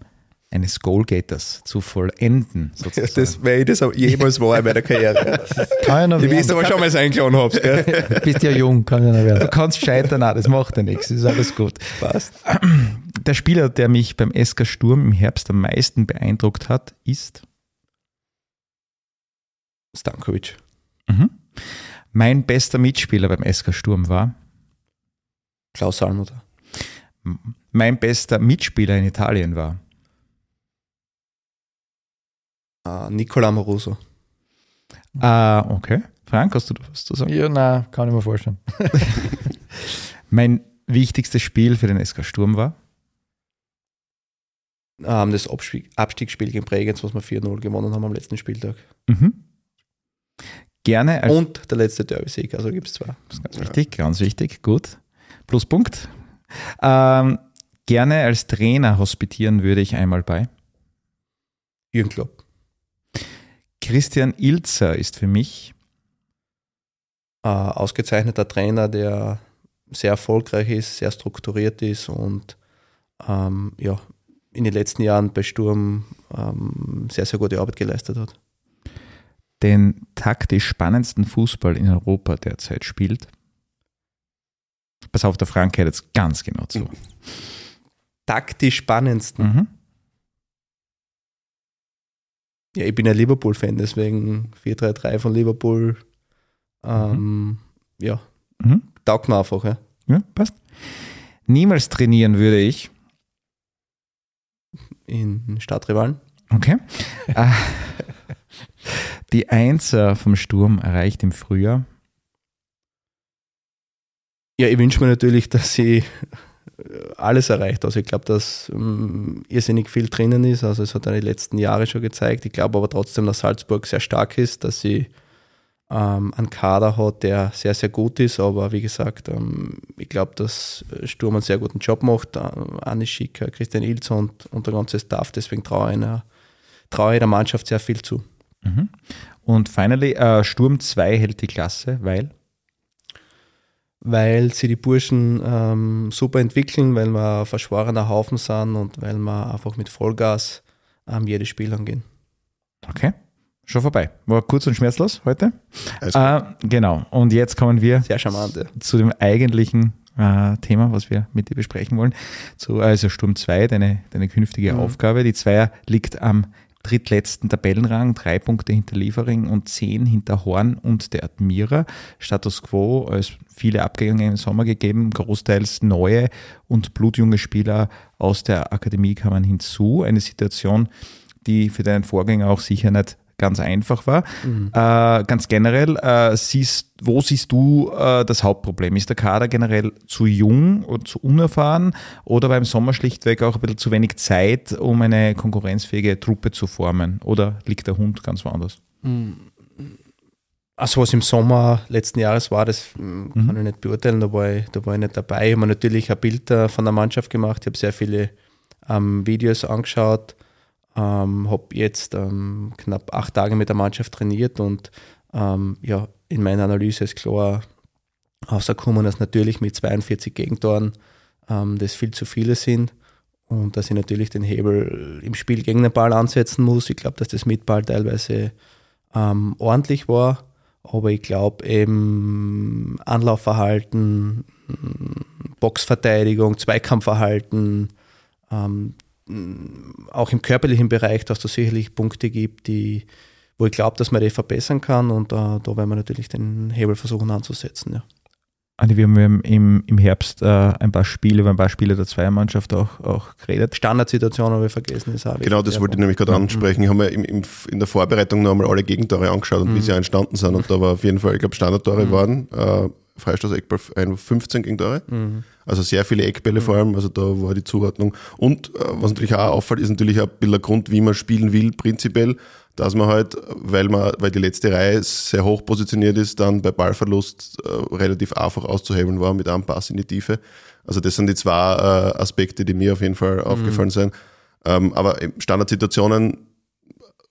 B: eines Goalgetters zu vollenden. Sozusagen.
C: das wäre ich das auch jemals war in meiner Karriere.
E: Kann ja noch
C: Ich weiß aber schon mal sein Clown hab's, gell?
E: Du bist ja jung, kann ja noch
B: Du
E: werden.
B: kannst scheitern, auch, das macht ja nichts, ist alles gut.
C: Passt.
B: Der Spieler, der mich beim SK Sturm im Herbst am meisten beeindruckt hat, ist
C: Stankovic.
B: mhm. mein bester Mitspieler beim SK Sturm war
C: Klaus Salmutter.
B: mein bester Mitspieler in Italien war.
C: Uh, Nicola Amoroso.
B: Ah, okay. Frank, hast du da was zu sagen?
E: Ja, nein, kann ich mir vorstellen.
B: Mein wichtigstes Spiel für den SK Sturm war
C: Ähm, das Abstieg, Abstiegsspiel gegen Bregenz, was wir 4-0 gewonnen haben am letzten Spieltag.
B: mhm. gerne als
C: Und der letzte Derby-Sieg, also gibt es zwei.
B: Das ist ganz wichtig, ganz wichtig, gut. Pluspunkt. Ähm, gerne als Trainer hospitieren würde ich einmal bei.
C: Jürgen Klopp.
B: Christian Ilzer ist für mich
C: Äh, ausgezeichneter Trainer, der sehr erfolgreich ist, sehr strukturiert ist und ähm, ja, in den letzten Jahren bei Sturm ähm, sehr, sehr gute Arbeit geleistet hat.
B: den taktisch spannendsten Fußball in Europa derzeit spielt. Pass auf, der Frank hört jetzt ganz genau zu.
C: Taktisch spannendsten.
B: Mhm.
C: Ja, ich bin ein Liverpool-Fan, deswegen 4-3-3 von Liverpool. Ähm, Ja,
B: Mhm.
C: taugt mir einfach. Ja.
B: Ja, passt. Niemals trainieren würde ich.
C: In Stadtrivalen.
B: Okay. Äh, Die Einser vom Sturm erreicht im Frühjahr.
C: Ja, ich wünsche mir natürlich, dass sie alles erreicht. Also ich glaube, dass ähm, irrsinnig viel drinnen ist. Also es hat er die letzten Jahre schon gezeigt. Ich glaube aber trotzdem, dass Salzburg sehr stark ist, dass sie ähm, einen Kader hat, der sehr, sehr gut ist. Aber wie gesagt, ähm, ich glaube, dass Sturm einen sehr guten Job macht. Äh, Anni Schicker, Christian Ilz und, und der ganze Staff. Deswegen traue ich, einer, ich der Mannschaft sehr viel zu.
B: Mhm. Und finally, äh, Sturm 2 hält die Klasse, weil
C: weil sie die Burschen ähm, super entwickeln, weil wir ein verschworener Haufen sind und weil wir einfach mit Vollgas ähm, jedes Spiel angehen.
B: Okay, schon vorbei. War kurz und schmerzlos heute. Äh, genau, und jetzt kommen wir
C: Sehr charmant. Ja.
B: zu dem eigentlichen äh, Thema, was wir mit dir besprechen wollen. Zu, also Sturm 2, deine, deine künftige
C: Mhm.
B: Aufgabe. Die Zweier liegt am drittletzten Tabellenrang, drei Punkte hinter Liefering und zehn hinter Horn und der Admira. Status quo, es viele Abgänge im Sommer gegeben, großteils neue und blutjunge Spieler aus der Akademie kamen hinzu. Eine Situation, die für deinen Vorgänger auch sicher nicht ganz einfach war. Äh, ganz generell, äh, siehst, wo siehst du äh, das Hauptproblem? Ist der Kader generell zu jung und zu unerfahren oder beim Sommer schlichtweg auch ein bisschen zu wenig Zeit, um eine konkurrenzfähige Truppe zu formen? Oder liegt der Hund ganz woanders?
C: Also was im Sommer letzten Jahres war, das mm, kann ich nicht beurteilen, da war ich, da war ich nicht dabei. Ich habe mir natürlich ein Bild äh, von der Mannschaft gemacht, ich habe sehr viele ähm, Videos angeschaut, ähm, habe jetzt ähm, knapp acht Tage mit der Mannschaft trainiert und ähm, ja, in meiner Analyse ist klar rausgekommen, dass natürlich mit 42 Gegentoren ähm, das viel zu viele sind und dass ich natürlich den Hebel im Spiel gegen den Ball ansetzen muss. Ich glaube, dass das mit Ball teilweise ähm, ordentlich war, aber ich glaube eben Anlaufverhalten, Boxverteidigung, Zweikampfverhalten, ähm, auch im körperlichen Bereich, dass es da sicherlich Punkte gibt, die, wo ich glaube, dass man die verbessern kann und äh, da werden wir natürlich den Hebel versuchen anzusetzen. Ja.
B: Andi, wir haben im, im Herbst äh, ein paar Spiele, über ein paar Spiele der Zweiermannschaft auch, auch geredet.
C: Standardsituation habe ich vergessen. Ist auch
D: genau, das wollte ich nämlich gerade ansprechen. Ich habe mir im, im, in der Vorbereitung noch einmal alle Gegentore angeschaut und mhm. wie sie entstanden sind. Und da war auf jeden Fall, ich glaube, Standardtore mhm. waren. Äh, Freistoß Eckball 15 Gegentore. Mhm. Also sehr viele Eckbälle mhm. vor allem. Also da war die Zuordnung. Und äh, was natürlich auch auffällt, ist natürlich auch ein bisschen der Grund, wie man spielen will, prinzipiell dass man halt, weil man, weil die letzte Reihe sehr hoch positioniert ist, dann bei Ballverlust äh, relativ einfach auszuhebeln war mit einem Pass in die Tiefe. Also das sind die zwei äh, Aspekte, die mir auf jeden Fall mhm. aufgefallen sind. Ähm, aber Standardsituationen,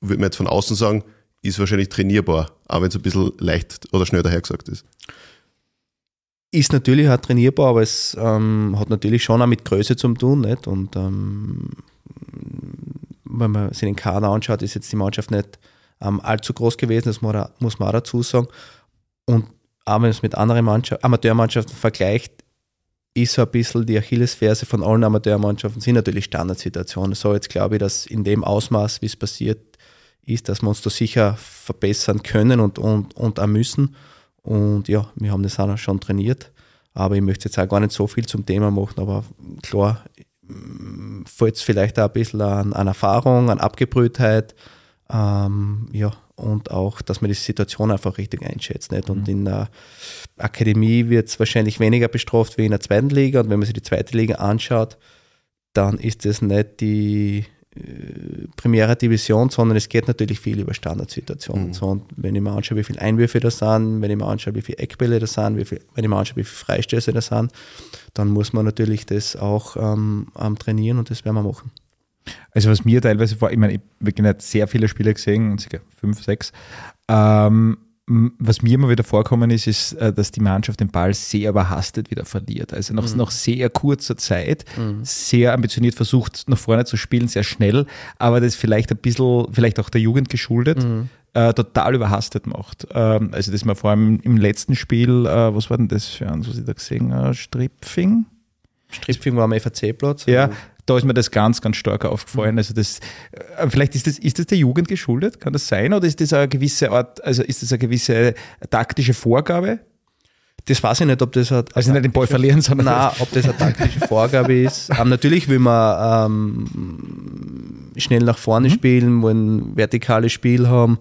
D: würde man jetzt von außen sagen, ist wahrscheinlich trainierbar, auch wenn es ein bisschen leicht oder schnell dahergesagt ist.
C: Ist natürlich auch trainierbar, aber es ähm, hat natürlich schon auch mit Größe zu tun. Nicht? Und ähm, wenn man sich den Kader anschaut, ist jetzt die Mannschaft nicht ähm, allzu groß gewesen, das muss man auch dazu sagen. Und auch wenn man es mit anderen Mannschaft, Amateurmannschaften vergleicht, ist so ein bisschen die Achillesferse von allen Amateurmannschaften, sind natürlich Standardsituationen. So jetzt glaube ich, dass in dem Ausmaß, wie es passiert ist, dass wir uns da sicher verbessern können und, und, und auch müssen. Und ja, wir haben das auch schon trainiert. Aber ich möchte jetzt auch gar nicht so viel zum Thema machen, aber klar, fällt es vielleicht auch ein bisschen an, an Erfahrung, an Abgebrühtheit, ähm, ja, und auch, dass man die Situation einfach richtig einschätzt. Nicht? Und mhm. in der Akademie wird es wahrscheinlich weniger bestraft wie in der zweiten Liga. Und wenn man sich die zweite Liga anschaut, dann ist es nicht die äh, Primera Division, sondern es geht natürlich viel über Standardsituationen. Mhm. So, und wenn ich mir anschaue, wie viele Einwürfe da sind, wenn ich mir anschaue, wie viele Eckbälle da sind, wie viel, wenn ich mir anschaue, wie viele Freistöße da sind, dann muss man natürlich das auch ähm, trainieren und das werden wir machen.
B: Also was mir teilweise vor, ich meine, ich habe sehr viele Spiele gesehen, fünf, sechs, ähm, was mir immer wieder vorkommen ist, ist, äh, dass die Mannschaft den Ball sehr überhastet wieder verliert. Also nach, mhm. nach sehr kurzer Zeit, mhm. sehr ambitioniert versucht, nach vorne zu spielen, sehr schnell, aber das vielleicht ein bisschen, vielleicht auch der Jugend geschuldet, mhm. äh, total überhastet macht. Ähm, also das war vor allem im letzten Spiel, äh, was war denn das für eins, was ich da gesehen habe? Stripfing?
C: Stripfing war am FAC-Platz.
B: Ja, da ist mir das ganz, ganz stark aufgefallen. Mhm. Also das, äh, vielleicht ist das, ist das der Jugend geschuldet, kann das sein? Oder ist das eine gewisse Art, also ist das eine gewisse taktische Vorgabe?
C: Das weiß ich nicht, ob das eine,
B: also nicht den Ball verlieren, sondern
C: nein, ob das eine taktische Vorgabe ist. Ähm, natürlich will man ähm, schnell nach vorne mhm. spielen, wollen vertikales Spiel haben,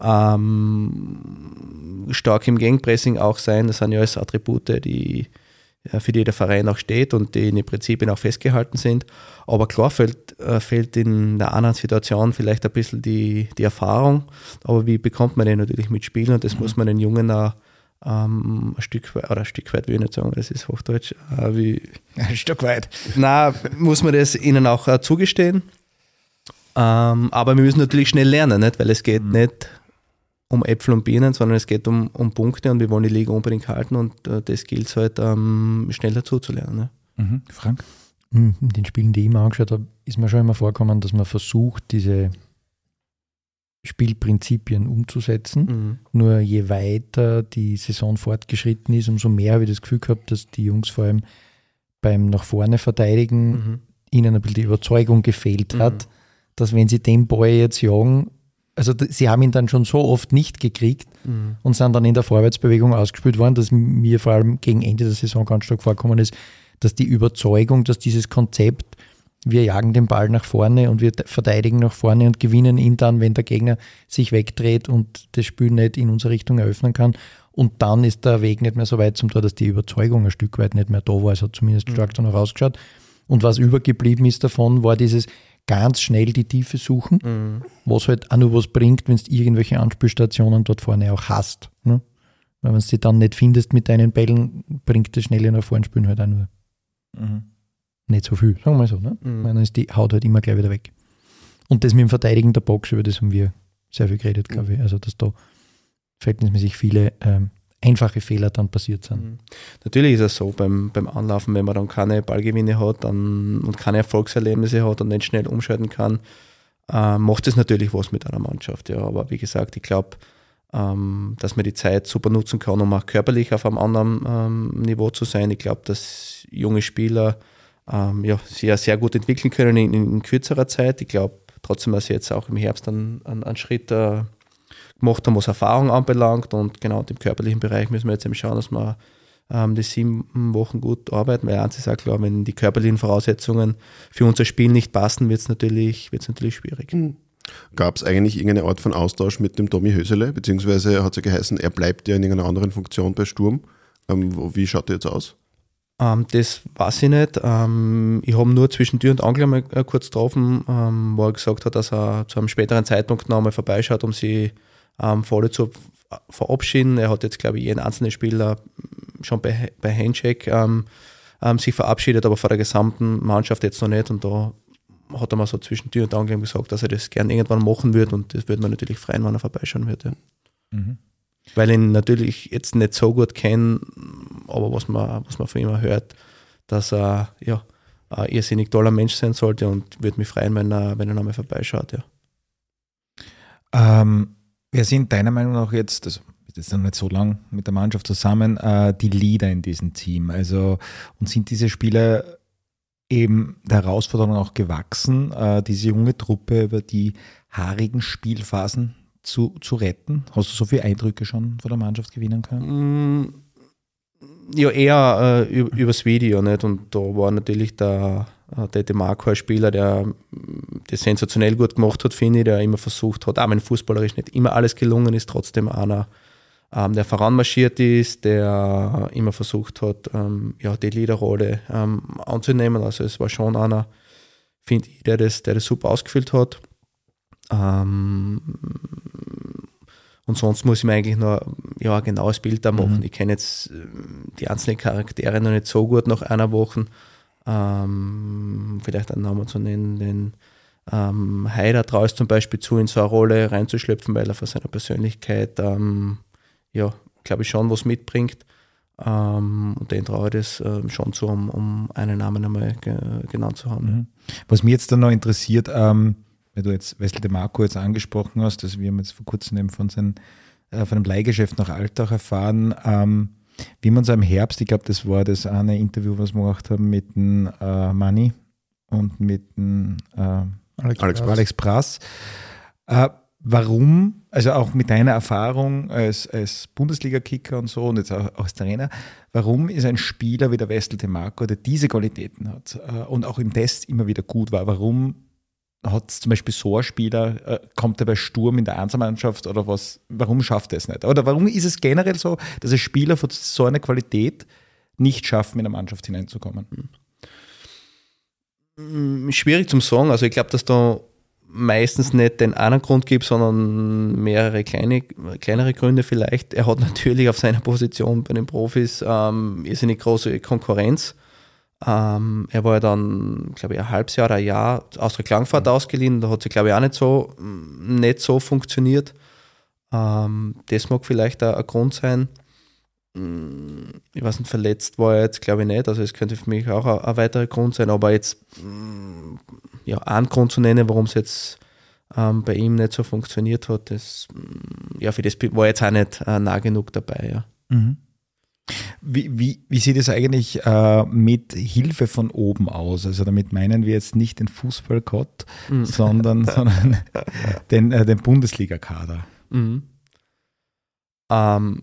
C: ähm, stark im Gangpressing auch sein. Das sind ja alles Attribute, die für die der Verein auch steht und die in den Prinzipien auch festgehalten sind. Aber klar fehlt, äh, fehlt in der anderen Situation vielleicht ein bisschen die, die Erfahrung. Aber wie bekommt man den natürlich mit Spielen? Und das mhm. muss man den Jungen auch ähm, ein Stück weit, oder ein Stück weit will ich nicht sagen, das ist Hochdeutsch. Äh, wie,
B: ein Stück weit.
C: Na, muss man das ihnen auch äh, zugestehen. Ähm, aber wir müssen natürlich schnell lernen, nicht? weil es geht mhm. nicht um Äpfel und Birnen, sondern es geht um, um Punkte und wir wollen die Liga unbedingt halten und äh, das gilt halt ähm, schnell dazu zu lernen. Ne?
B: Mhm. Frank?
E: In den Spielen, die ich mir angeschaut habe, ist mir schon immer vorgekommen, dass man versucht, diese Spielprinzipien umzusetzen. Mhm. Nur je weiter die Saison fortgeschritten ist, umso mehr habe ich das Gefühl gehabt, dass die Jungs vor allem beim nach vorne verteidigen mhm. ihnen ein bisschen die Überzeugung gefehlt hat, mhm. dass wenn sie den Ball jetzt jagen, also sie haben ihn dann schon so oft nicht gekriegt mhm. und sind dann in der Vorwärtsbewegung ausgespielt worden, dass mir vor allem gegen Ende der Saison ganz stark vorkommen ist, dass die Überzeugung, dass dieses Konzept, wir jagen den Ball nach vorne und wir verteidigen nach vorne und gewinnen ihn dann, wenn der Gegner sich wegdreht und das Spiel nicht in unsere Richtung eröffnen kann. Und dann ist der Weg nicht mehr so weit zum Tor, dass die Überzeugung ein Stück weit nicht mehr da war. Es hat zumindest mhm. stark danach ausgeschaut. Und was übergeblieben ist davon, war dieses, ganz schnell die Tiefe suchen, mhm. was halt auch nur was bringt, wenn du irgendwelche Anspielstationen dort vorne auch hast. Ne? Weil wenn du sie dann nicht findest mit deinen Bällen, bringt das schnelle nach vorne spielen halt auch nur mhm. nicht so viel, sagen wir mal so. Ne? Mhm. Dann ist die Haut halt immer gleich wieder weg. Und das mit dem Verteidigen der Box, über das haben wir sehr viel geredet, glaube ich. Also, dass da verhältnismäßig viele ähm, einfache Fehler dann passiert sind. Mhm.
C: Natürlich ist es so beim, beim Anlaufen, wenn man dann keine Ballgewinne hat dann, und keine Erfolgserlebnisse hat und nicht schnell umschalten kann, äh, macht es natürlich was mit einer Mannschaft. Ja. Aber wie gesagt, ich glaube, ähm, dass man die Zeit super nutzen kann, um auch körperlich auf einem anderen ähm, Niveau zu sein. Ich glaube, dass junge Spieler ähm, ja, sich ja sehr gut entwickeln können in, in kürzerer Zeit. Ich glaube trotzdem, dass sie jetzt auch im Herbst einen, einen, einen Schritt äh, gemacht haben, was Erfahrung anbelangt. Und genau im körperlichen Bereich müssen wir jetzt eben schauen, dass wir ähm, die sieben Wochen gut arbeiten, weil eins ist auch klar, wenn die körperlichen Voraussetzungen für unser Spiel nicht passen, wird es natürlich, wird's natürlich schwierig.
D: Mhm. Gab es eigentlich irgendeine Art von Austausch mit dem Tommy Hösele, beziehungsweise hat es ja geheißen, er bleibt ja in irgendeiner anderen Funktion bei Sturm. Ähm, wie schaut der jetzt aus?
C: Ähm, das weiß ich nicht. Ähm, ich habe nur zwischen Tür und Angel mal äh, kurz getroffen, ähm, wo er gesagt hat, dass er zu einem späteren Zeitpunkt noch einmal vorbeischaut, um sie ähm, voll zu verabschieden. Er hat jetzt, glaube ich, jeden einzelnen Spieler schon bei, bei Handshake ähm, ähm, sich verabschiedet, aber vor der gesamten Mannschaft jetzt noch nicht. Und da hat er mal so zwischen Tür und Angel gesagt, dass er das gern irgendwann machen wird und das würde man natürlich freuen, wenn er vorbeischauen wird. Ja. Mhm. Weil ihn natürlich jetzt nicht so gut kenne, aber was man, was man von ihm hört, dass er ja, ein irrsinnig toller Mensch sein sollte und würde mich freuen, wenn er, wenn er nochmal vorbeischaut. Ja.
B: Ähm, wer sind deiner Meinung nach jetzt, also jetzt noch nicht so lang mit der Mannschaft zusammen, äh, die Leader in diesem Team? Also, und sind diese Spieler eben der Herausforderung auch gewachsen, äh, diese junge Truppe über die haarigen Spielphasen zu, zu retten? Hast du so viele Eindrücke schon von der Mannschaft gewinnen können?
C: Mm, ja, eher äh, übers Video nicht. Und da war natürlich der, äh, der Demarco ein Spieler, der das sensationell gut gemacht hat, finde ich, der immer versucht hat, auch wenn fußballerisch nicht immer alles gelungen ist, trotzdem einer, ähm, der voranmarschiert ist, der immer versucht hat, ähm, ja, die Leaderrolle ähm, anzunehmen. Also es war schon einer, finde ich, der das, der das super ausgefüllt hat. Ähm, und sonst muss ich mir eigentlich noch ja, ein genaues Bild da machen. Mhm. Ich kenne jetzt äh, die einzelnen Charaktere noch nicht so gut nach einer Woche. Ähm, vielleicht einen Namen zu nennen, den ähm, Haider traue zum Beispiel zu, in so eine Rolle reinzuschlüpfen, weil er von seiner Persönlichkeit, ähm, ja, glaube ich, schon was mitbringt. Ähm, und den traue ich das äh, schon zu, um, um einen Namen einmal ge genannt zu haben. Mhm.
B: Was mich jetzt dann noch interessiert, ähm, weil du jetzt Wesley de Marco jetzt angesprochen hast, also wir haben jetzt vor kurzem eben von, seinen, äh, von einem Leihgeschäft nach Altach erfahren, ähm, wie man so im Herbst, ich glaube, das war das eine Interview, was wir gemacht haben mit dem äh, Manni und mit dem äh, Alex, Alex, Alex Prass. Äh, warum, also auch mit deiner Erfahrung als, als Bundesliga-Kicker und so und jetzt auch als Trainer, warum ist ein Spieler wie der Westel de Marco, der diese Qualitäten hat äh, und auch im Test immer wieder gut war, warum hat zum Beispiel so ein Spieler, äh, kommt er bei Sturm in der Einzelmannschaft oder was, warum schafft er es nicht? Oder warum ist es generell so, dass ein Spieler von so einer Qualität nicht schaffen, in eine Mannschaft hineinzukommen?
C: Hm. Schwierig zum sagen. Also ich glaube, dass da meistens nicht den einen Grund gibt, sondern mehrere kleine, kleinere Gründe vielleicht. Er hat natürlich auf seiner Position bei den Profis ähm, eine große Konkurrenz. Ähm, er war ja dann, glaube ich, ein halbes Jahr oder ein Jahr aus der Klangfahrt mhm. ausgeliehen. Da hat sie, glaube ich, auch nicht so, nicht so funktioniert. Ähm, das mag vielleicht auch ein Grund sein. Mm, ich weiß nicht, verletzt war er jetzt, glaube ich, nicht. Also, es könnte für mich auch ein, ein, weiterer Grund sein. Aber jetzt, mm, ja, einen Grund zu nennen, warum es jetzt ähm, bei ihm nicht so funktioniert hat, das, mm, ja, für das war jetzt auch nicht äh, nah genug dabei, ja. Mhm.
B: Wie, wie, wie sieht es eigentlich äh, mit Hilfe von oben aus? Also damit meinen wir jetzt nicht den Fußballgott, mhm. sondern, sondern den, äh, den Bundesliga-Kader. Mhm.
C: Ähm,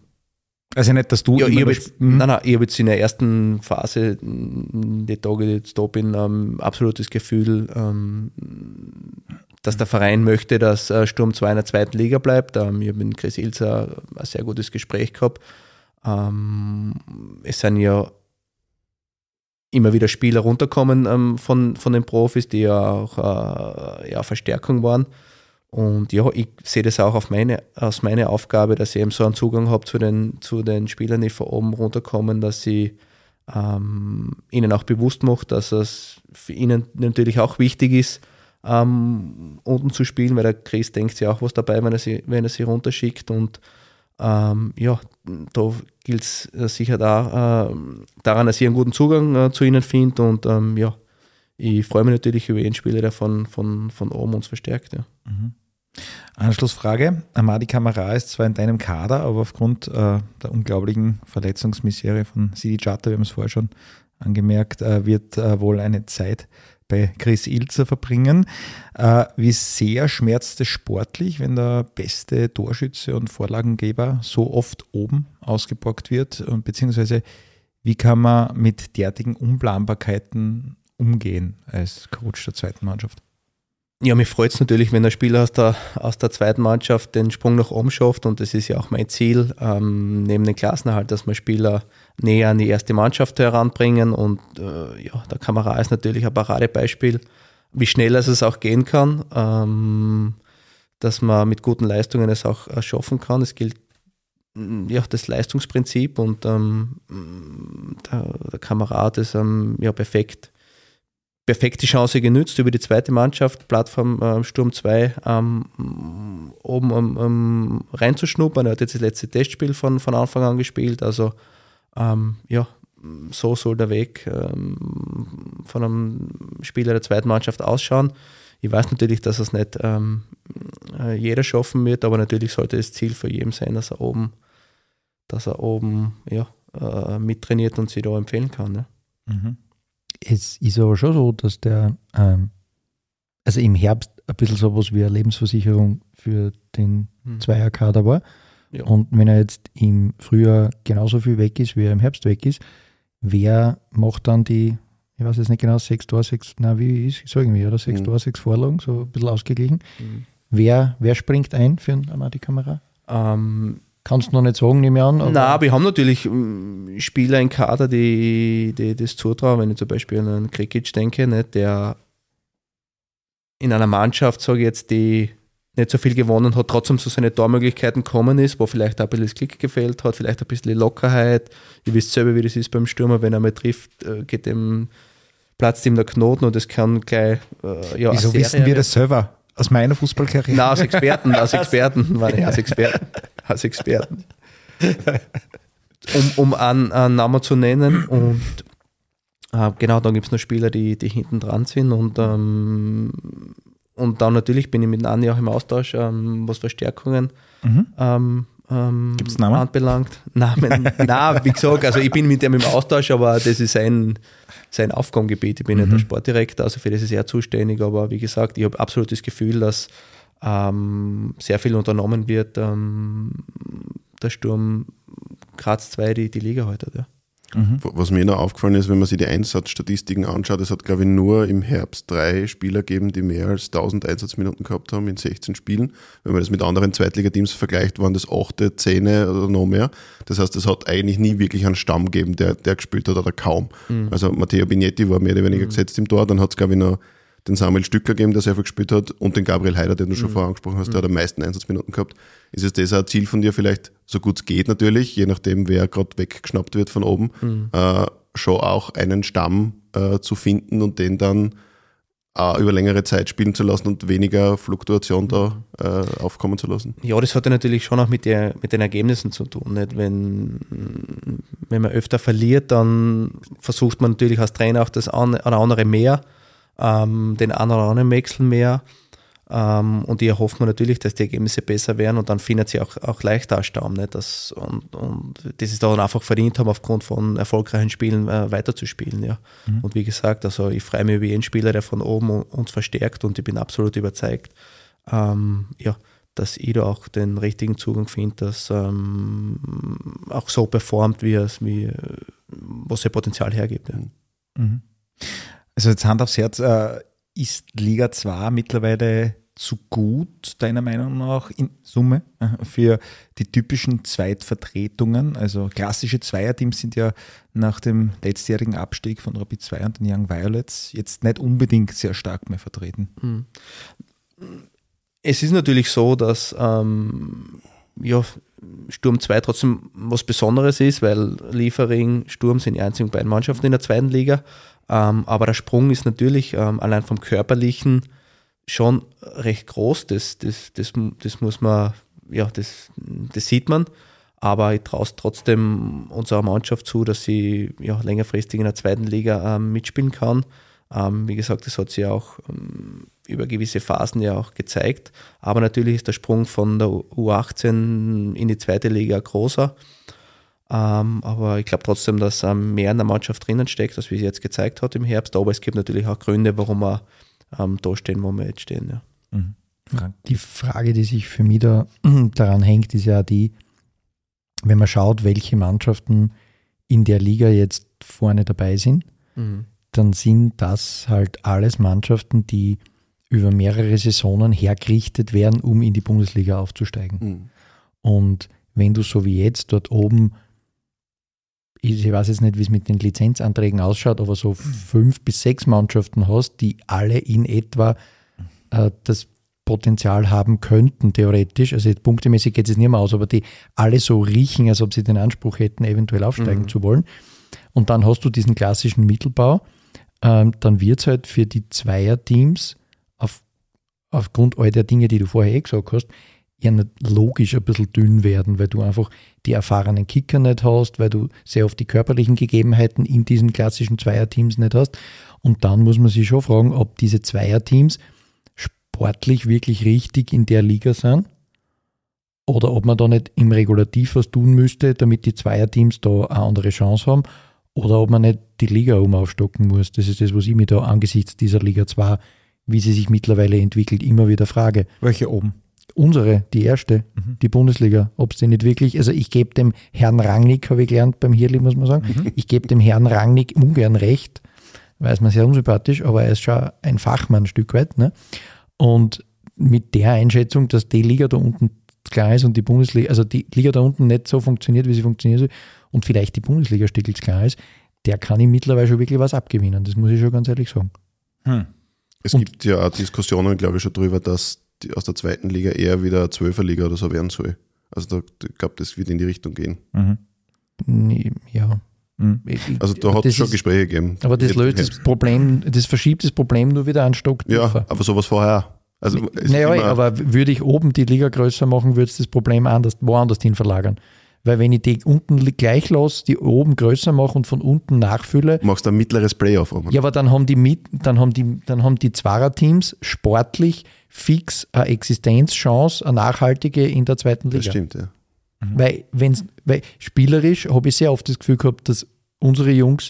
C: also nicht, dass du. Ja, ich jetzt, mhm. Nein, nein, ich habe jetzt in der ersten Phase, die Tage, die ich jetzt da bin, ähm, absolutes Gefühl, ähm, dass der Verein möchte, dass äh, Sturm 2 in der zweiten Liga bleibt. Ähm, ich habe mit Chris Ilzer ein sehr gutes Gespräch gehabt. Ähm, es sind ja immer wieder Spieler runterkommen ähm, von, von den Profis, die ja auch äh, ja, Verstärkung waren. Und ja, ich sehe das auch auf meine, als meine Aufgabe, dass ich eben so einen Zugang habe zu den, zu den Spielern, die von oben runterkommen, dass ich ähm, ihnen auch bewusst mache, dass es für ihnen natürlich auch wichtig ist, ähm, unten zu spielen, weil der Chris denkt sich auch was dabei, wenn er sie, wenn er sie runterschickt. Und ähm, ja, da gilt es äh, sicher da, äh, daran, dass ich einen guten Zugang äh, zu ihnen finde und ähm, ja, ich freue mich natürlich über jeden Spieler, der von, von, von oben uns verstärkt. Ja. Mhm.
B: Anschlussfrage. Amadi Kamara ist zwar in deinem Kader, aber aufgrund äh, der unglaublichen Verletzungsmisere von Sidi Chata, wir haben es vorher schon angemerkt, äh, wird äh, wohl eine Zeit bei Chris Ilzer verbringen. Äh, wie sehr schmerzt es sportlich, wenn der beste Torschütze und Vorlagengeber so oft oben ausgeborgt wird? Und beziehungsweise wie kann man mit derartigen Unplanbarkeiten umgehen als Coach der zweiten Mannschaft?
C: Ja, mich freut es natürlich, wenn ein Spieler aus der, aus der zweiten Mannschaft den Sprung nach oben schafft und das ist ja auch mein Ziel, ähm, neben den Klassenerhalt, dass wir Spieler näher an die erste Mannschaft heranbringen und äh, ja, der Kamera ist natürlich ein Paradebeispiel, wie schnell es auch gehen kann, ähm, dass man mit guten Leistungen es auch äh, schaffen kann. Es gilt mm, ja, das Leistungsprinzip und ähm, der, der Kamerad ist ähm, ja perfekt perfekt die Chance genützt über die zweite Mannschaft, Plattform äh, Sturm 2, ähm, oben um, um, reinzuschnuppern. Er hat jetzt das letzte Testspiel von, von Anfang an gespielt. Also ähm, ja, so soll der Weg ähm, von einem Spieler der zweiten Mannschaft ausschauen. Ich weiß natürlich, dass es nicht ähm, äh, jeder schaffen wird, aber natürlich sollte das Ziel für jeden sein, dass er oben, dass er oben ja, äh, mittrainiert und sich da empfehlen kann. Ja. Mhm.
E: Es ist aber schon so, dass der, ähm, also im Herbst ein bisschen sowas wie eine Lebensversicherung für den hm. Zweierkader war. Ja. Und wenn er jetzt im Frühjahr genauso viel weg ist, wie er im Herbst weg ist, wer macht dann die, ich weiß jetzt nicht genau, 6 Tor, 6, na wie ist, so irgendwie, oder 6 mhm. Tor, 6 Vorlagen, so ein bisschen ausgeglichen. Mhm. Wer, wer springt ein für eine Amadi-Kamera? Ähm, Kannst du noch nicht sagen, nehme ich an.
C: Nein, wir haben natürlich ähm, Spieler in Kader, die, die das zutrauen. Wenn ich zum Beispiel an einen Krikic denke, ne, der in einer Mannschaft, sage ich jetzt, die nicht so viel gewonnen hat, trotzdem zu seinen Tormöglichkeiten gekommen ist, wo vielleicht auch ein bisschen das Klick gefehlt hat, vielleicht ein bisschen Lockerheit. Ihr wisst selber, wie das ist beim Stürmer, wenn er mal trifft, äh, geht dem platzt ihm der Knoten und das kann gleich.
B: Äh, ja, Wieso wissen wir das selber? Aus meiner Fußballkarriere?
C: Nein, aus Experten, aus Experten, meine ich, aus Experten. Als Experten. Um, um einen, einen Namen zu nennen und äh, genau, dann gibt es noch Spieler, die, die hinten dran sind und, ähm, und dann natürlich bin ich mit Nani auch im Austausch, ähm, was Verstärkungen mhm. ähm, ähm,
B: Gibt's Namen?
C: anbelangt. Namen, na, wie gesagt, also ich bin mit dem im Austausch, aber das ist sein, sein Aufgabengebiet. Ich bin mhm. nicht der Sportdirektor, also für das ist er zuständig, aber wie gesagt, ich habe absolut das Gefühl, dass ähm, sehr viel unternommen wird, ähm, der Sturm Graz 2 die, die Liga heute. Ja.
D: Mhm. Was mir noch aufgefallen ist, wenn man sich die Einsatzstatistiken anschaut, es hat, glaube ich, nur im Herbst drei Spieler gegeben, die mehr als 1000 Einsatzminuten gehabt haben in 16 Spielen. Wenn man das mit anderen Zweitligateams vergleicht, waren das achte, zehne oder noch mehr. Das heißt, es hat eigentlich nie wirklich einen Stamm gegeben, der, der gespielt hat oder kaum. Mhm. Also Matteo Bignetti war mehr oder weniger mhm. gesetzt im Tor, dann hat es, glaube ich, noch den Samuel Stückler gegeben, der sehr viel gespielt hat, und den Gabriel Heider, den du schon mhm. vorher angesprochen hast, der hat am meisten Einsatzminuten gehabt. Ist es das auch ein Ziel von dir, vielleicht so gut es geht natürlich, je nachdem, wer gerade weggeschnappt wird von oben, mhm. äh, schon auch einen Stamm äh, zu finden und den dann äh, über längere Zeit spielen zu lassen und weniger Fluktuation da äh, aufkommen zu lassen?
C: Ja, das hat ja natürlich schon auch mit, der, mit den Ergebnissen zu tun. Nicht? Wenn, wenn man öfter verliert, dann versucht man natürlich als Trainer auch das eine oder andere mehr ähm, den einen oder anderen Wechsel mehr. Ähm, und hier hofft man natürlich, dass die Ergebnisse besser werden und dann findet sie auch, auch leichter Stamm. Ne? Das, und, und das ist dann einfach verdient haben, aufgrund von erfolgreichen Spielen äh, weiterzuspielen. Ja. Mhm. Und wie gesagt, also ich freue mich über jeden Spieler, der von oben uns verstärkt und ich bin absolut überzeugt, ähm, ja, dass ich da auch den richtigen Zugang finde, dass ähm, auch so performt, wie es, wie, was ihr Potenzial hergibt. Ja. Mhm.
B: Also jetzt Hand aufs Herz, äh, ist Liga 2 mittlerweile zu gut, deiner Meinung nach, in Summe äh, für die typischen Zweitvertretungen? Also klassische Zweierteams sind ja nach dem letztjährigen Abstieg von Rapid 2 und den Young Violets jetzt nicht unbedingt sehr stark mehr vertreten. Hm.
C: Es ist natürlich so, dass ähm, ja, Sturm 2 trotzdem was Besonderes ist, weil Liefering, Sturm sind die einzigen beiden Mannschaften in der zweiten Liga. Ähm, aber der Sprung ist natürlich ähm, allein vom Körperlichen schon recht groß. Das, das, das, das muss man, ja, das, das sieht man. Aber ich traue es trotzdem unserer Mannschaft zu, dass sie ja, längerfristig in der zweiten Liga ähm, mitspielen kann. Ähm, wie gesagt, das hat sie auch ähm, über gewisse Phasen ja auch gezeigt. Aber natürlich ist der Sprung von der U18 in die zweite Liga großer. Ähm, aber ich glaube trotzdem, dass ähm, mehr in der Mannschaft drinnen steckt, als wie es jetzt gezeigt hat im Herbst. Aber es gibt natürlich auch Gründe, warum wir ähm, da stehen, wo wir jetzt stehen. Ja.
E: Mhm. Die Frage, die sich für mich da daran hängt, ist ja die, wenn man schaut, welche Mannschaften in der Liga jetzt vorne dabei sind, mhm. dann sind das halt alles Mannschaften, die über mehrere Saisonen hergerichtet werden, um in die Bundesliga aufzusteigen. Mhm. Und wenn du so wie jetzt dort oben, ich weiß jetzt nicht, wie es mit den Lizenzanträgen ausschaut, aber so fünf bis sechs Mannschaften hast, die alle in etwa äh, das Potenzial haben könnten, theoretisch. Also punktemäßig geht es nicht mehr aus, aber die alle so riechen, als ob sie den Anspruch hätten, eventuell aufsteigen mhm. zu wollen. Und dann hast du diesen klassischen Mittelbau. Ähm, dann wird es halt für die Zweierteams auf, aufgrund all der Dinge, die du vorher eh gesagt hast, ja nicht logisch ein bisschen dünn werden, weil du einfach die erfahrenen Kicker nicht hast, weil du sehr oft die körperlichen Gegebenheiten in diesen klassischen Zweierteams nicht hast. Und dann muss man sich schon fragen, ob diese Zweierteams sportlich wirklich richtig in der Liga sind oder ob man da nicht im Regulativ was tun müsste, damit die Zweierteams da eine andere Chance haben oder ob man nicht die Liga um aufstocken muss. Das ist das, was ich mir da angesichts dieser Liga 2, wie sie sich mittlerweile entwickelt, immer wieder frage.
B: Welche oben?
E: Unsere, die erste, mhm. die Bundesliga. Ob es denn nicht wirklich, also ich gebe dem Herrn Rangnick, habe ich gelernt beim Hirli, muss man sagen, mhm. ich gebe dem Herrn Rangnick ungern recht, weil es mir sehr unsympathisch, aber er ist schon ein Fachmann ein Stück weit. Ne? Und mit der Einschätzung, dass die Liga da unten klar ist und die Bundesliga, also die Liga da unten nicht so funktioniert, wie sie funktioniert soll und vielleicht die Bundesliga stickelt klar ist, der kann ihm mittlerweile schon wirklich was abgewinnen. Das muss ich schon ganz ehrlich sagen.
D: Hm. Es und gibt ja auch Diskussionen, glaube ich, schon darüber, dass die aus der zweiten Liga eher wieder eine Zwölferliga oder so werden soll. Also da, ich glaube, das wird in die Richtung gehen. Mhm.
E: Ja.
D: Mhm. Also da hat es schon ist, Gespräche gegeben.
E: Aber das löst das Problem, das verschiebt das Problem nur wieder einen Stock
D: tiefer. Ja, aber sowas vorher.
E: Also naja, aber würde ich oben die Liga größer machen, würde es das Problem anders, woanders hin verlagern. Weil wenn ich die unten gleich lasse, die oben größer mache und von unten nachfülle.
D: Machst du ein mittleres Playoff.
E: Ja, aber dann haben die, dann haben die, dann haben die Zwarer-Teams sportlich fix eine Existenzchance, eine nachhaltige in der zweiten Liga.
D: Das stimmt, ja.
E: Mhm. Weil, wenn's, weil spielerisch habe ich sehr oft das Gefühl gehabt, dass unsere Jungs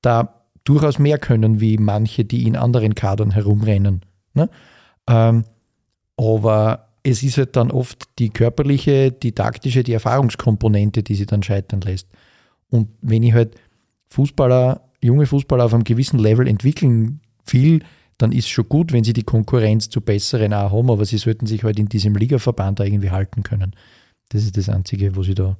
E: da durchaus mehr können, wie manche, die in anderen Kadern herumrennen. Ne? Ähm, aber es ist halt dann oft die körperliche, die taktische, die Erfahrungskomponente, die sie dann scheitern lässt. Und wenn ich halt Fußballer, junge Fußballer auf einem gewissen Level entwickeln will, dann ist es schon gut, wenn sie die Konkurrenz zu besseren auch haben, aber sie sollten sich halt in diesem Ligaverband da irgendwie halten können. Das ist das Einzige, wo sie da.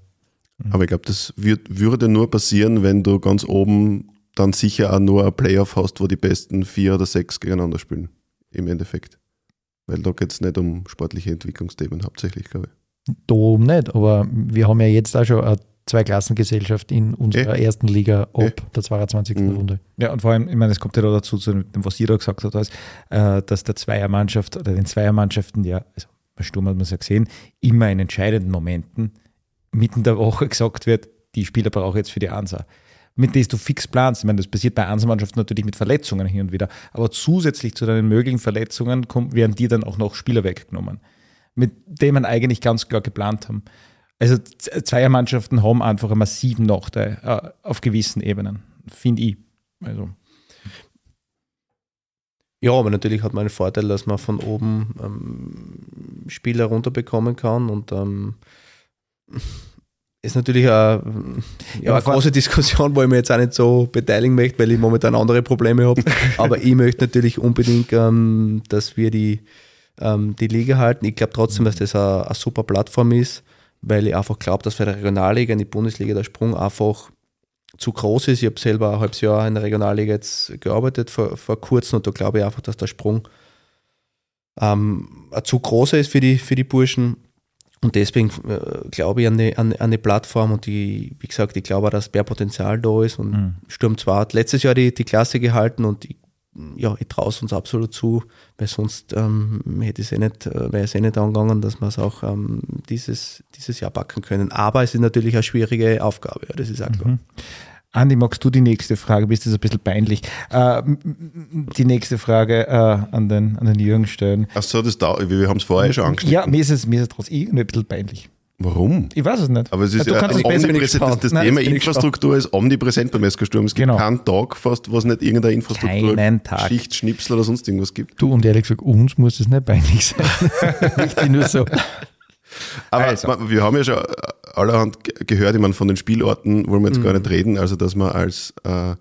D: Mhm. Aber ich glaube, das wird, würde nur passieren, wenn du ganz oben dann sicher auch nur ein Playoff hast, wo die besten vier oder sechs gegeneinander spielen. Im Endeffekt. Weil da geht es nicht um sportliche Entwicklungsthemen hauptsächlich, glaube ich.
E: Da oben nicht, aber wir haben ja jetzt auch schon eine Zweiklassengesellschaft in unserer eh. ersten Liga ab eh. der 22. Mhm. Runde.
B: Ja, und vor allem, ich meine, es kommt ja da dazu, zu dem, was ihr da gesagt habt, äh, dass der Zweiermannschaft oder den Zweiermannschaften ja, also bei Sturm hat man es ja gesehen, immer in entscheidenden Momenten mitten der Woche gesagt wird, die Spieler brauche ich jetzt für die Ansa. Mit denen du fix planst. Ich meine, das passiert bei Ansa-Mannschaften natürlich mit Verletzungen hin und wieder. Aber zusätzlich zu deinen möglichen Verletzungen kommt, werden dir dann auch noch Spieler weggenommen, mit denen man eigentlich ganz klar geplant haben. Also Zweiermannschaften haben einfach einen massiven Nachteil äh, auf gewissen Ebenen, finde ich. Also.
C: Ja, aber natürlich hat man einen Vorteil, dass man von oben ähm, Spieler runterbekommen kann und ähm, ist natürlich eine, ja, eine große Diskussion, wo ich mich jetzt auch nicht so beteiligen möchte, weil ich momentan andere Probleme habe. aber ich möchte natürlich unbedingt, ähm, dass wir die, ähm, die Liga halten. Ich glaube trotzdem, dass das eine, eine super Plattform ist, weil ich einfach glaube, dass für die Regionalliga in die Bundesliga der Sprung einfach zu groß ist. Ich habe selber ein halbes Jahr in der Regionalliga jetzt gearbeitet vor, vor kurzem und da glaube ich einfach, dass der Sprung ähm, zu groß ist für die, für die Burschen. Und deswegen äh, glaube ich an eine, an, eine Plattform und die, wie gesagt, ich glaube, dass mehr Potenzial da ist. Und mhm. Sturm 2 hat letztes Jahr die, die Klasse gehalten und ich, ja, ich traue es uns absolut zu, weil sonst ähm, hätte es eh nicht, äh, wäre es eh nicht angegangen, dass wir es auch ähm, dieses, dieses Jahr backen können. Aber es ist natürlich eine schwierige Aufgabe, ja, das ist auch klar. Mhm.
B: Andi, magst du die nächste Frage? Bist das ein bisschen peinlich? Äh, die nächste Frage äh, an, den, an den Jürgen stellen.
D: Ach so, das da, wir haben es vorher schon angeschnitten.
B: Ja, mir ist es, mir ist es trotzdem irgendwie ein bisschen peinlich.
D: Warum?
B: Ich weiß es nicht.
D: Aber es ist
B: du
D: ja,
B: es besser
D: omnipräsent, das, das
B: Nein,
D: Thema
B: ich
D: Infrastruktur ist omnipräsent beim Eskersturm. Es gibt
B: Genau.
D: keinen Tag fast, was nicht irgendeine Infrastruktur,
B: Keinen Tag.
D: Schicht, Schnipsel oder sonst irgendwas gibt.
E: Du und ehrlich gesagt, uns muss es nicht peinlich sein. Richtig nur so.
D: Aber
B: Also.
D: wir haben ja schon allerhand ge- gehört, ich meine, von den Spielorten wollen wir jetzt gar nicht reden, also dass man als äh,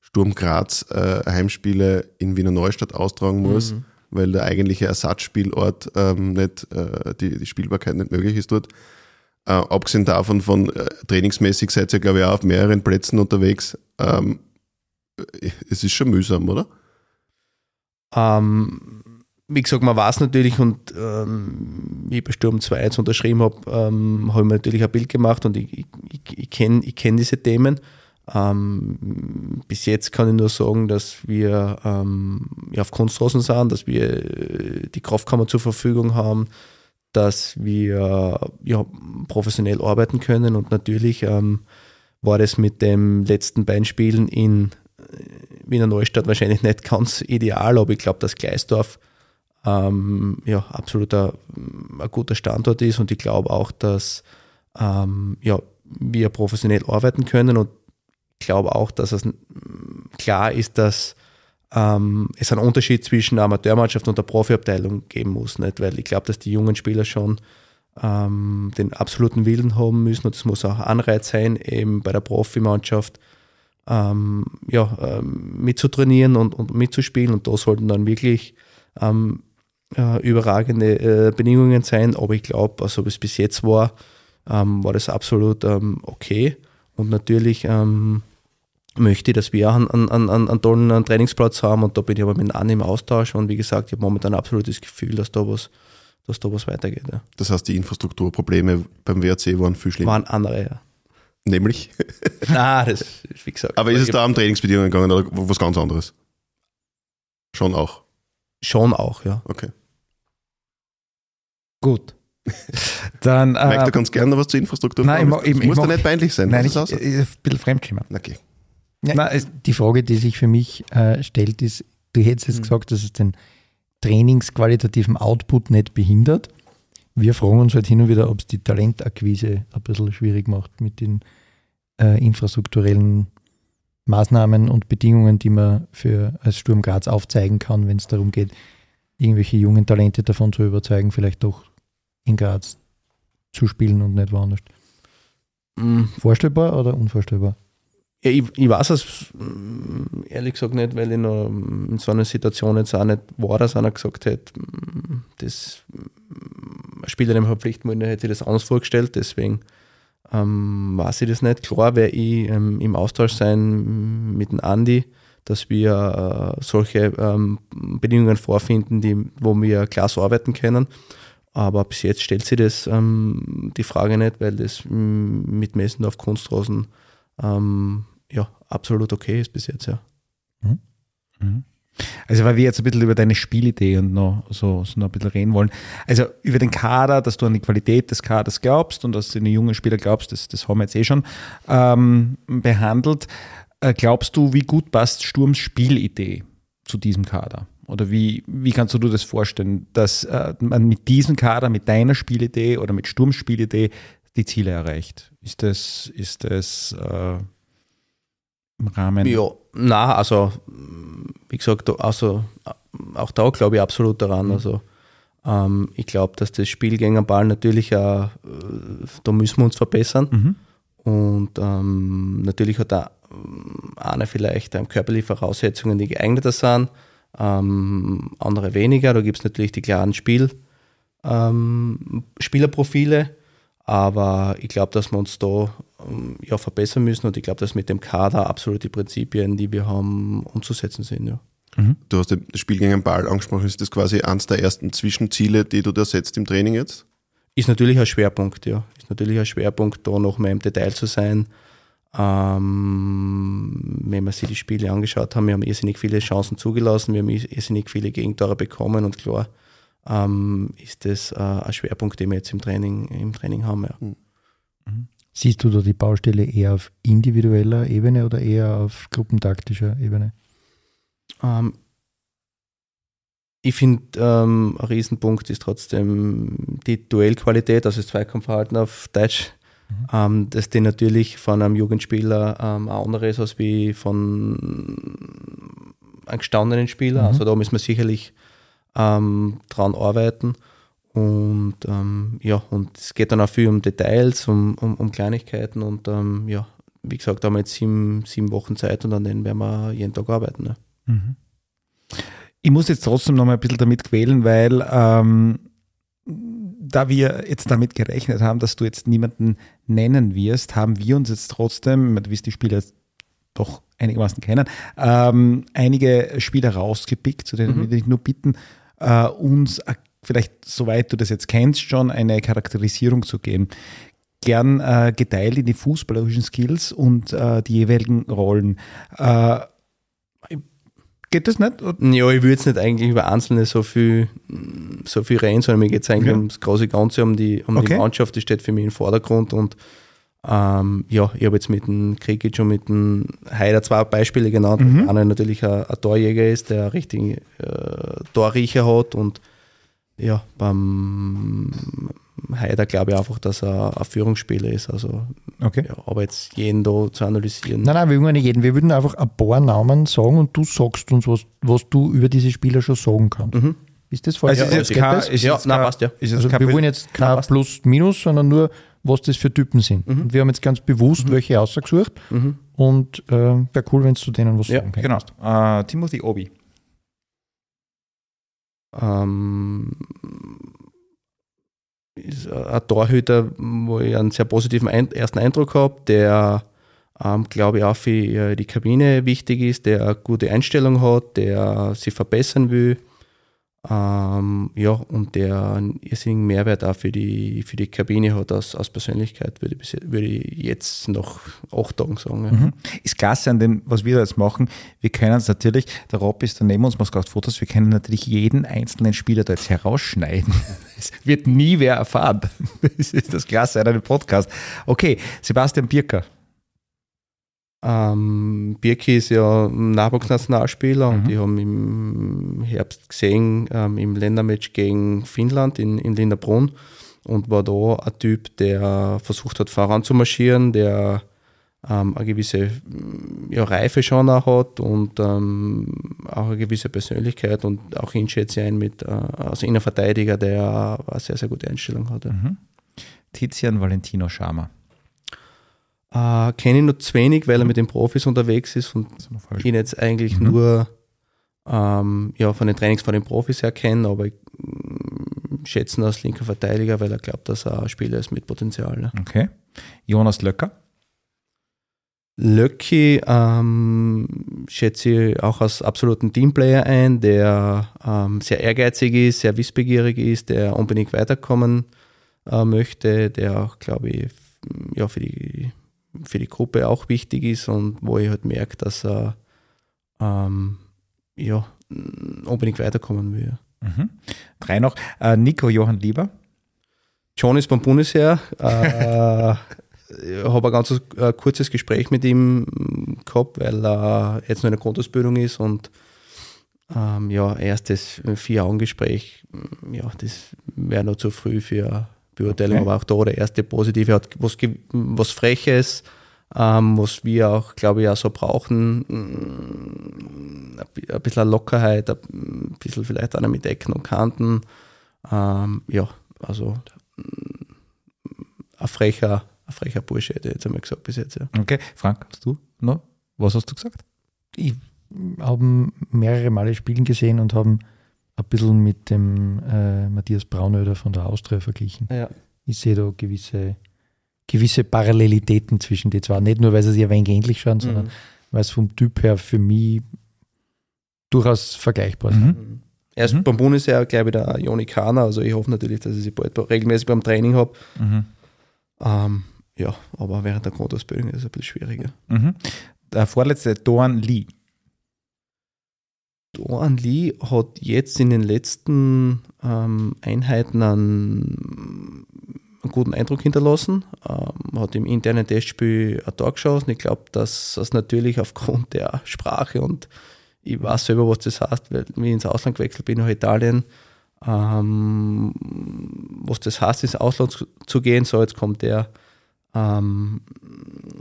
D: Sturm Graz äh, Heimspiele in Wiener Neustadt austragen muss, weil der eigentliche Ersatzspielort ähm, nicht, äh, die, die Spielbarkeit nicht möglich ist dort. Äh, abgesehen davon, von äh, trainingsmäßig seid ihr, glaube ich, auch auf mehreren Plätzen unterwegs. Ähm, äh, es ist schon mühsam, oder?
C: Ähm, wie gesagt, man weiß natürlich und ähm, wie ich bei Sturm 2 jetzt unterschrieben habe, ähm, habe ich mir natürlich ein Bild gemacht und ich, ich, ich, kenne ich kenn diese Themen. Ähm, bis jetzt kann ich nur sagen, dass wir ähm, ja, auf Kunstrasen sind, dass wir äh, die Kraftkammer zur Verfügung haben, dass wir ja, professionell arbeiten können und natürlich ähm, war das mit den letzten beiden Spielen in äh, Wiener Neustadt wahrscheinlich nicht ganz ideal, aber ich glaube, dass Gleisdorf ähm, ja, absolut ein, guter Standort ist und ich glaube auch, dass ähm, ja, wir professionell arbeiten können und ich glaube auch, dass es klar ist, dass ähm, es einen Unterschied zwischen der Amateurmannschaft und der Profiabteilung geben muss, nicht? weil ich glaube, dass die jungen Spieler schon ähm, den absoluten Willen haben müssen und es muss auch Anreiz sein, eben bei der Profimannschaft ähm, ja, ähm, mitzutrainieren und, und mitzuspielen und da sollten dann wirklich ähm, äh, überragende äh, Bedingungen sein, aber ich glaube, also wie es bis jetzt war, ähm, war das absolut ähm, okay und natürlich ähm, möchte ich, dass wir auch einen, einen, einen, einen tollen Trainingsplatz haben und da bin ich aber mit Anni im Austausch und wie gesagt, ich habe momentan ein absolutes Gefühl, dass da was, dass da was weitergeht. Ja.
D: Das heißt, die Infrastrukturprobleme beim WRC waren viel schlimmer.
C: Waren andere, ja.
D: Nämlich.
C: Nein, das ist wie gesagt.
D: Aber ist es da um Trainingsbedingungen gegangen oder was ganz anderes? Schon auch.
C: Schon auch, ja.
D: Okay.
B: Gut. Dann,
D: Mike,
B: äh,
D: du kannst gerne noch was zur Infrastruktur
B: nein, ich
D: fragen.
B: ich-
D: muss da nicht peinlich sein.
B: nein, ich, ich, ein bisschen Fremdschimmer.
D: Okay.
E: Ja,
B: Nein, es-
E: die Frage, die sich für mich äh, stellt, ist, du hättest jetzt gesagt, dass es den trainingsqualitativen Output nicht behindert. Wir fragen uns halt hin und wieder, ob es die Talentakquise ein bisschen schwierig macht mit den äh, infrastrukturellen Maßnahmen und Bedingungen, die man für als Sturm Graz aufzeigen kann, wenn es darum geht, irgendwelche jungen Talente davon zu überzeugen, vielleicht doch in Graz zu spielen und nicht woanders.
C: Mm,
E: Vorstellbar oder unvorstellbar?
C: Ja, ich, ich weiß es mm, ehrlich gesagt nicht, weil ich noch in so einer Situation jetzt auch nicht war, dass einer gesagt hat, mm, das mm, ein Spieler im Verpflichtmünder hätte sich das anders vorgestellt, deswegen ähm, weiß ich das nicht. Klar werde ich ähm, im Austausch sein mit dem Andi, dass wir äh, solche ähm, Bedingungen vorfinden, die, wo wir klasse arbeiten können. Aber bis jetzt stellt sich das ähm, die Frage nicht, weil das mit Messen auf Kunstrasen ähm, ja, absolut okay ist bis jetzt, ja.
B: Also, weil wir jetzt ein bisschen über deine Spielidee und noch so, so noch ein bisschen reden wollen. Also, über den Kader, dass du an die Qualität des Kaders glaubst und dass du an die jungen Spieler glaubst, das, das haben wir jetzt eh schon ähm, behandelt. Äh, glaubst du, wie gut passt Sturms Spielidee zu diesem Kader? Oder wie, wie kannst du das vorstellen, dass äh, man mit diesem Kader, mit deiner Spielidee oder mit Sturms Spielidee die Ziele erreicht? Ist das, ist das äh, im Rahmen?
C: Ja, na, also wie gesagt, also auch da glaube ich absolut daran. Also ähm, ich glaube, dass das Spiel gegen den Ball natürlich auch, äh, da müssen wir uns verbessern.
B: Mhm.
C: Und ähm, natürlich hat da ähm, einer vielleicht ähm, körperliche Voraussetzungen, die geeigneter sind, ähm, andere weniger. Da gibt es natürlich die klaren Spiel, ähm, Spielerprofile, aber ich glaube, dass wir uns da ähm, ja, verbessern müssen und ich glaube, dass mit dem Kader absolut die Prinzipien, die wir haben, umzusetzen sind. Ja.
D: Du hast das Spiel gegen den Ball angesprochen. Ist das quasi eines der ersten Zwischenziele, die du da setzt im Training jetzt?
C: Ist natürlich ein Schwerpunkt, ja. Ist natürlich ein Schwerpunkt, da noch mehr im Detail zu sein. Ähm, wenn wir sich die Spiele angeschaut haben, wir haben irrsinnig viele Chancen zugelassen, wir haben irrsinnig viele Gegentore bekommen und klar ähm, ist das äh, ein Schwerpunkt, den wir jetzt im Training, im Training haben. Ja.
E: Siehst du da die Baustelle eher auf individueller Ebene oder eher auf gruppentaktischer Ebene?
C: Ähm, ich finde, ähm, ein Riesenpunkt ist trotzdem die Duellqualität, also das Zweikampfverhalten auf Deutsch, mhm. ähm, dass die natürlich von einem Jugendspieler ähm, ein anderes als wie von einem gestandenen Spieler. Mhm. Also da müssen wir sicherlich ähm, dran arbeiten. Und ähm, ja, und es geht dann auch viel um Details, um, um, um Kleinigkeiten und ähm, ja, wie gesagt, haben wir jetzt sieben, sieben Wochen Zeit und an denen werden wir jeden Tag arbeiten. Ne? Mhm.
B: Ich muss jetzt trotzdem noch mal ein bisschen damit quälen, weil ähm, da wir jetzt damit gerechnet haben, dass du jetzt niemanden nennen wirst, haben wir uns jetzt trotzdem, du wirst die Spieler doch einigermaßen kennen, ähm, einige Spieler rausgepickt, zu denen mhm. würde ich nur bitten, äh, uns vielleicht, soweit du das jetzt kennst, schon eine Charakterisierung zu geben. Gern äh, geteilt in die fußballerischen Skills und äh, die jeweiligen Rollen. Äh, Geht das nicht?
C: Ja, ich würde jetzt nicht eigentlich über Einzelne so viel, so viel reden, sondern mir geht es eigentlich ja. ums große Ganze, um die, um okay. die Mannschaft, die steht für mich im Vordergrund und ähm, ja, ich habe jetzt mit dem Krikic und mit dem Heider zwei Beispiele genannt. Mhm. Einer natürlich ein, ein, Torjäger ist, der richtig äh, Torriecher hat und ja, beim Heider glaube ich einfach, dass er ein Führungsspieler ist. Also, okay. Ja, aber jetzt jeden da zu analysieren.
E: Nein, nein, wir wollen nicht jeden. Wir würden einfach ein paar Namen sagen und du sagst uns, was, was du über diese Spieler schon sagen kannst. Mhm. Ist das falsch?
B: Also ist jetzt kein, ist
E: ja, nein, passt ja. also wir wollen jetzt kein Plus, Minus, sondern nur, was das für Typen sind. Mhm. Und wir haben jetzt ganz bewusst mhm. welche ausgesucht mhm. und äh, wäre cool, wenn du denen was
B: ja, sagen kannst. Genau. Uh, Timothy Obi.
C: Ähm, ist ein Torhüter, wo ich einen sehr positiven ersten Eindruck habe, der, ähm, glaube ich, auch für äh, die Kabine wichtig ist, der eine gute Einstellung hat, der sich verbessern will. Ähm, ja, und der einen irrsinnigen Mehrwert auch für die, für die Kabine hat als, als Persönlichkeit, würde ich, würde ich jetzt nach acht Tagen sagen. Ja. Mhm.
B: Ist klasse an dem, was wir jetzt machen. Wir können es natürlich, der Rob ist daneben uns, macht gerade Fotos, wir können natürlich jeden einzelnen Spieler da jetzt herausschneiden. Es wird nie wer erfahren. Das ist das Klasse an einem Podcast. Okay, Sebastian Birker.
C: Ähm, Birki ist ja Nachwuchsnationalspieler mhm. und die haben im Herbst gesehen, ähm, im Ländermatch gegen Finnland in, in Linderbrunn und war da ein Typ, der versucht hat, voranzumarschieren, der ähm, eine gewisse ja, Reife schon auch hat und ähm, auch eine gewisse Persönlichkeit und auch ihn schätze ich ein mit äh, als Innenverteidiger, der eine sehr, sehr gute Einstellung hat. Mhm.
B: Tizian Valentino Schama.
C: Äh, Kenne ich nur zu wenig, weil er mit den Profis unterwegs ist und ihn jetzt eigentlich mhm. nur ähm, ja, von den Trainings von den Profis her kenne, aber ich mm, schätze ihn als linker Verteidiger, weil er glaubt, dass er ein Spieler ist mit Potenzial. Ne?
B: Okay. Jonas Löcker?
C: Löcki ähm, schätze ich auch als absoluten Teamplayer ein, der ähm, sehr ehrgeizig ist, sehr wissbegierig ist, der unbedingt weiterkommen äh, möchte, der auch, glaube ich, ja, für die für die Gruppe auch wichtig ist und wo ich halt merke, dass er ähm, ja, unbedingt weiterkommen will.
B: Mhm. Drei noch. Äh, Nico Johann Lieber.
C: John ist beim Bundesheer. äh, ich habe ein ganz äh, kurzes Gespräch mit ihm gehabt, weil er jetzt noch in der Grundausbildung ist und ähm, ja, erstes Vier-Augen-Gespräch, ja, das wäre noch zu früh für, Beurteilung, okay. aber auch da der erste positive hat was, was Freches, ähm, was wir auch, glaube ich, auch so brauchen. Mm, ein bisschen Lockerheit, ein bisschen vielleicht einer mit Ecken und Kanten. Ähm, ja, also mm, ein frecher, ein frecher Bursche, hätte ich jetzt einmal gesagt bis jetzt. Ja.
B: Okay, Frank, hast du noch? Was hast du gesagt?
E: Ich habe mehrere Male Spielen gesehen und haben ein bisschen mit dem äh, Matthias Braunöder von der Austria verglichen. Ja. Ich sehe da gewisse, gewisse Parallelitäten zwischen die zwei. Nicht nur, weil sie sich ein wenig ähnlich schauen, mhm. sondern weil es vom Typ her für mich durchaus vergleichbar ist. Mhm.
C: Er ist mhm. beim Bundesheer gleich wieder Joni Kahner, also ich hoffe natürlich, dass ich sie bald regelmäßig beim Training habe. Mhm. Ähm, ja, aber während der Grundausbildung ist es ein bisschen schwieriger.
B: Mhm. Der vorletzte, Dorn Lee.
C: Doran Lee hat jetzt in den letzten ähm, Einheiten einen, einen, guten Eindruck hinterlassen, ähm, hat im internen Testspiel ein Tor geschossen. Ich glaube, dass das natürlich aufgrund der Sprache und ich weiß selber, was das heißt, weil ich ins Ausland gewechselt bin, nach Italien, ähm, was das heißt, ins Ausland zu, zu gehen. So, jetzt kommt der ähm,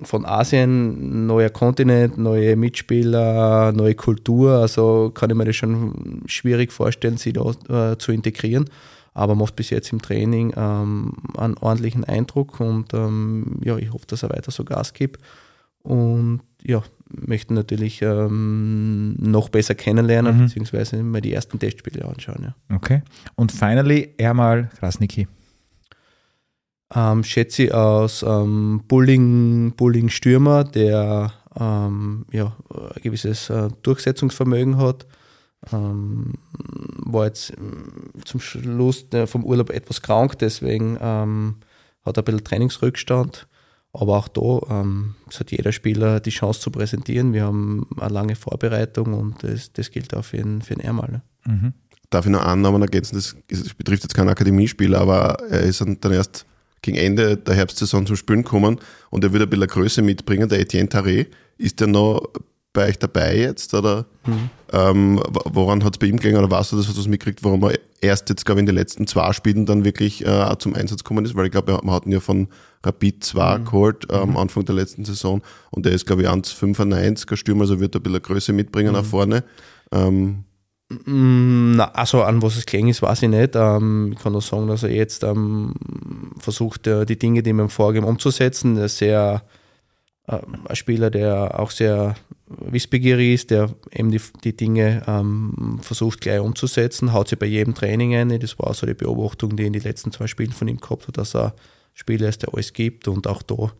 C: von Asien, neuer Kontinent, neue Mitspieler, neue Kultur. Also kann ich mir das schon schwierig vorstellen, sie da äh, zu integrieren. Aber macht bis jetzt im Training ähm, einen ordentlichen Eindruck und ähm, ja, ich hoffe, dass er weiter so Gas gibt. Und ja, möchten natürlich ähm, noch besser kennenlernen,
B: Mhm.
C: beziehungsweise mal die ersten Testspiele anschauen. Ja.
B: Okay. Und finally, Ermal Krasniki.
C: Ähm, schätze ich aus ähm, Bulling, Bulling Stürmer, der ähm, ja, ein gewisses äh, Durchsetzungsvermögen hat. Ähm, war jetzt ähm, zum Schluss äh, vom Urlaub etwas krank, deswegen ähm, hat er ein bisschen Trainingsrückstand. Aber auch da ähm, hat jeder Spieler die Chance zu präsentieren. Wir haben eine lange Vorbereitung und das, das gilt auch für den, für den Ermal. Ne?
B: Mhm.
D: Darf ich noch einen Namen ergänzen? Das, ist, das betrifft jetzt keinen Akademiespieler, aber er ist dann erst gegen Ende der Herbstsaison zum Spielen gekommen und er wird ein bisschen Größe mitbringen. Der Etienne Taré, ist der noch bei euch dabei jetzt? Oder ähm, w- woran hat es bei ihm gelegen? Oder weißt du das, hast du es mitgekriegt, warum er erst jetzt, glaube ich, in den letzten zwei Spielen dann wirklich äh, auch zum Einsatz gekommen ist? Weil ich glaube, man hat ihn ja von Rapid 2 geholt äh, am Anfang der letzten Saison und der ist, glaube ich, 1,95er Stürmer, also wird er ein bisschen Größe mitbringen nach vorne. Ähm,
C: Na, also an was es gelegen ist, weiß ich nicht. Ähm, ich kann nur sagen, dass er jetzt ähm, versucht, äh, die Dinge, die wir ihm vorgeben, umzusetzen. Er ist sehr äh, ein Spieler, der auch sehr wissbegierig ist, der eben die, die Dinge ähm, versucht gleich umzusetzen, haut sie bei jedem Training ein. Das war so die Beobachtung, die ich in den letzten zwei Spielen von ihm gehabt habe, dass er Spieler ist, der alles gibt und auch da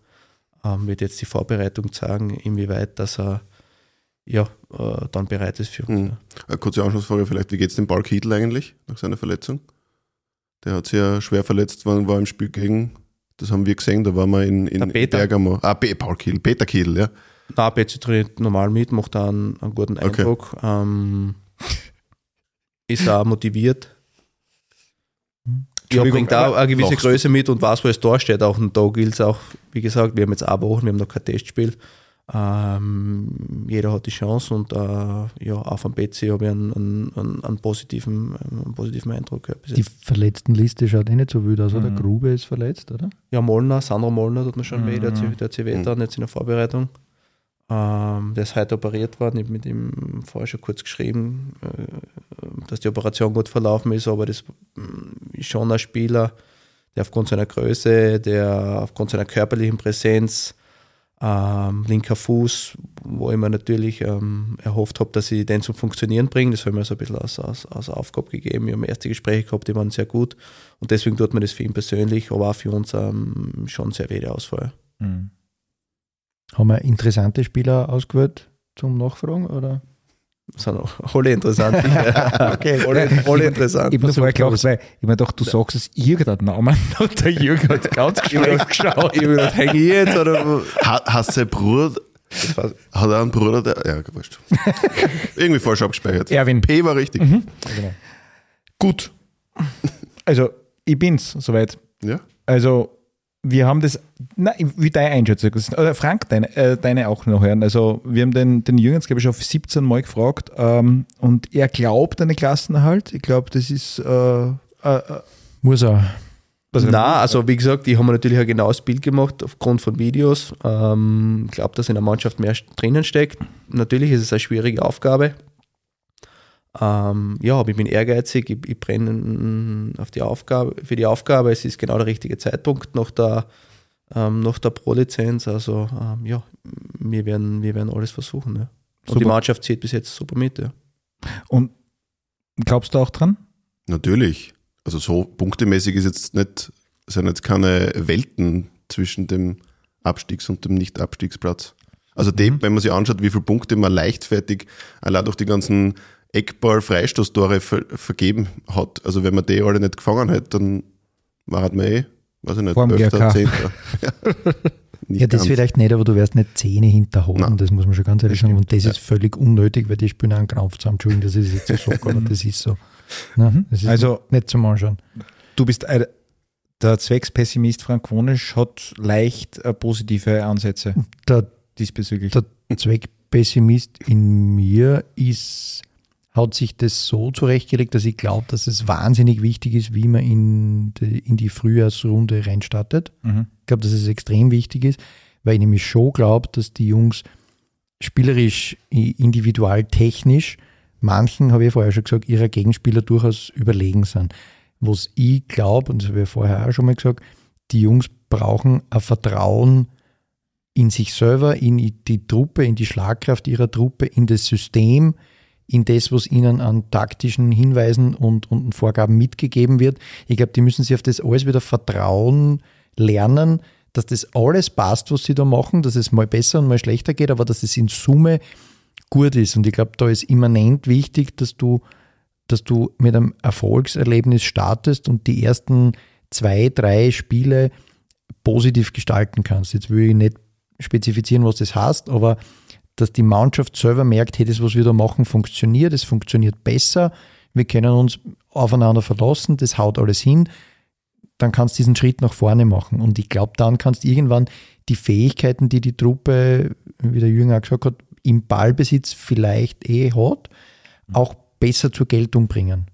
C: ähm, wird jetzt die Vorbereitung zeigen, inwieweit dass er ja, äh, dann bereit ist für uns.
D: Mhm. Eine kurze Anschlussfrage vielleicht, wie geht es dem Paul Kiedl eigentlich nach seiner Verletzung? Der hat sich ja schwer verletzt, wann war im Spiel gegen, das haben wir gesehen, da waren wir in, in. Bergamo. Ah, Pe- Paul Kiedl, Peter Kiedl, ja.
C: Na, Betsy trainiert normal mit, macht da einen, einen guten
D: Okay.
C: Eindruck. Ähm, ist auch motiviert. Ja, bringt auch eine gewisse? Größe mit und weiß, wo es da steht. Auch und da gilt es auch, wie gesagt, wir haben jetzt eine Woche, wir haben noch kein Testspiel. Ähm, jeder hat die Chance und äh, ja, auch von Betsy habe ich einen, einen, einen, positiven, einen positiven Eindruck gehabt.
E: Die. Verletztenliste schaut eh nicht so wild aus, oder?
B: Mhm.
E: Grube ist verletzt, oder?
C: Ja, Molnar, Sandro Molnar tut mir schon weh, der hat
B: Mhm.
C: sich, der hat sich weh getan, jetzt in der Vorbereitung. Ähm, der ist heute operiert worden, ich habe mit ihm vorher schon kurz geschrieben, äh, dass die Operation gut verlaufen ist, aber das mm, ist schon ein Spieler, der aufgrund seiner Größe, der aufgrund seiner körperlichen Präsenz, ähm, linker Fuß, wo ich mir natürlich ähm, erhofft habe, dass ich den zum Funktionieren bringe. Das habe ich mir so ein bisschen als, als, als Aufgabe gegeben. Wir haben erste Gespräche gehabt, die waren sehr gut und deswegen tut mir das für ihn persönlich, aber auch für uns ähm, schon sehr weh, der Ausfall.
B: Mhm.
E: Haben wir interessante Spieler ausgewählt zum Nachfragen, oder?
C: Das sind auch alle interessant.
E: Okay.
C: alle, alle interessant.
B: Ich habe mir vorher gelacht, weil ich mir gedacht, du sagst es irgendeinen Namen und der Jürgen hat ganz schlecht geschaut.
C: Ich habe gedacht, hänge ich jetzt oder
D: Ha, hast sein Bruder,
C: das war,
D: hat er einen Bruder, der, ja, wurscht. Irgendwie falsch abgespeichert.
B: Erwin.
D: P war richtig.
B: Gut. Also, ich bin's soweit.
D: Ja.
B: Also, wir haben das, na, wie deine Einschätzung ist. Oder Frank, deine, äh, deine auch noch hören. Also, wir haben den, den Jürgens, glaube ich, schon 17 Mal gefragt ähm, und er glaubt an den Klassenerhalt. Ich glaube, das ist, äh, äh, äh,
E: Muss er.
B: was
C: Na, also wie gesagt, ich habe mir natürlich ein genaues Bild gemacht aufgrund von Videos. Ähm, ich glaube, dass in der Mannschaft mehr drinnen steckt. Natürlich ist es eine schwierige Aufgabe. Ähm, ja, aber ich bin ehrgeizig, ich, ich brenne auf die Aufgabe, für die Aufgabe. Es ist genau der richtige Zeitpunkt nach der, ähm, nach der Pro-Lizenz. Also ähm, ja, wir werden, wir werden alles versuchen. Ja. Und
B: Super.
C: die Mannschaft zieht bis jetzt super mit. Ja.
B: Und glaubst du auch dran?
D: Natürlich. Also so punktemäßig ist jetzt nicht, sind jetzt keine Welten zwischen dem Abstiegs- und dem Nicht-Abstiegsplatz. Also dem, wenn man sich anschaut, wie viele Punkte man leichtfertig allein durch die ganzen Eckball-Freistoßtore ver vergeben hat. Also wenn man die alle nicht gefangen hätte, dann war man eh, weiß ich nicht,
B: Vor dem
D: 11.,
B: GRK.
D: 10. ja. Nicht
E: Ja, das
D: ganz.
E: vielleicht nicht, aber du wärst nicht Zähne hinterholen,
D: Nein.
E: das muss man schon ganz ehrlich sagen. Und das
D: Ja.
E: ist völlig unnötig, weil die spielen einen Krampf zusammen. Entschuldigung, das ist jetzt so aber das ist so. Ne? Das ist
B: Also-
E: nicht zum Anschauen.
B: Du bist ein, der Zweckspessimist Frank Wonisch hat leicht äh, positive Ansätze
E: Der,
B: diesbezüglich.
E: der Pessimist in mir ist, hat sich das so zurechtgelegt, dass ich glaube, dass es wahnsinnig wichtig ist, wie man in die, in die Frühjahrsrunde reinstartet.
B: Mhm.
E: Ich glaube, dass es extrem wichtig ist, weil ich nämlich schon glaube, dass die Jungs spielerisch, individual, technisch, manchen, habe ich vorher schon gesagt, ihrer Gegenspieler durchaus überlegen sind. Was ich glaube, und das habe ich vorher auch schon mal gesagt, die Jungs brauchen ein Vertrauen in sich selber, in die Truppe, in die Schlagkraft ihrer Truppe, in das System, in das, was ihnen an taktischen Hinweisen und, und Vorgaben mitgegeben wird. Ich glaube, die müssen sich auf das alles wieder vertrauen, lernen, dass das alles passt, was sie da machen, dass es mal besser und mal schlechter geht, aber dass es in Summe gut ist. Und ich glaube, da ist immanent wichtig, dass du, dass du mit einem Erfolgserlebnis startest und die ersten zwei, drei Spiele positiv gestalten kannst. Jetzt will ich nicht spezifizieren, was das heißt, aber dass die Mannschaft selber merkt, hey, das, was wir da machen, funktioniert, es funktioniert besser, wir können uns aufeinander verlassen, das haut alles hin, dann kannst du diesen Schritt nach vorne machen. Und ich glaube, dann kannst du irgendwann die Fähigkeiten, die die Truppe, wie der Jünger auch gesagt hat, im Ballbesitz vielleicht eh hat, auch besser zur Geltung bringen.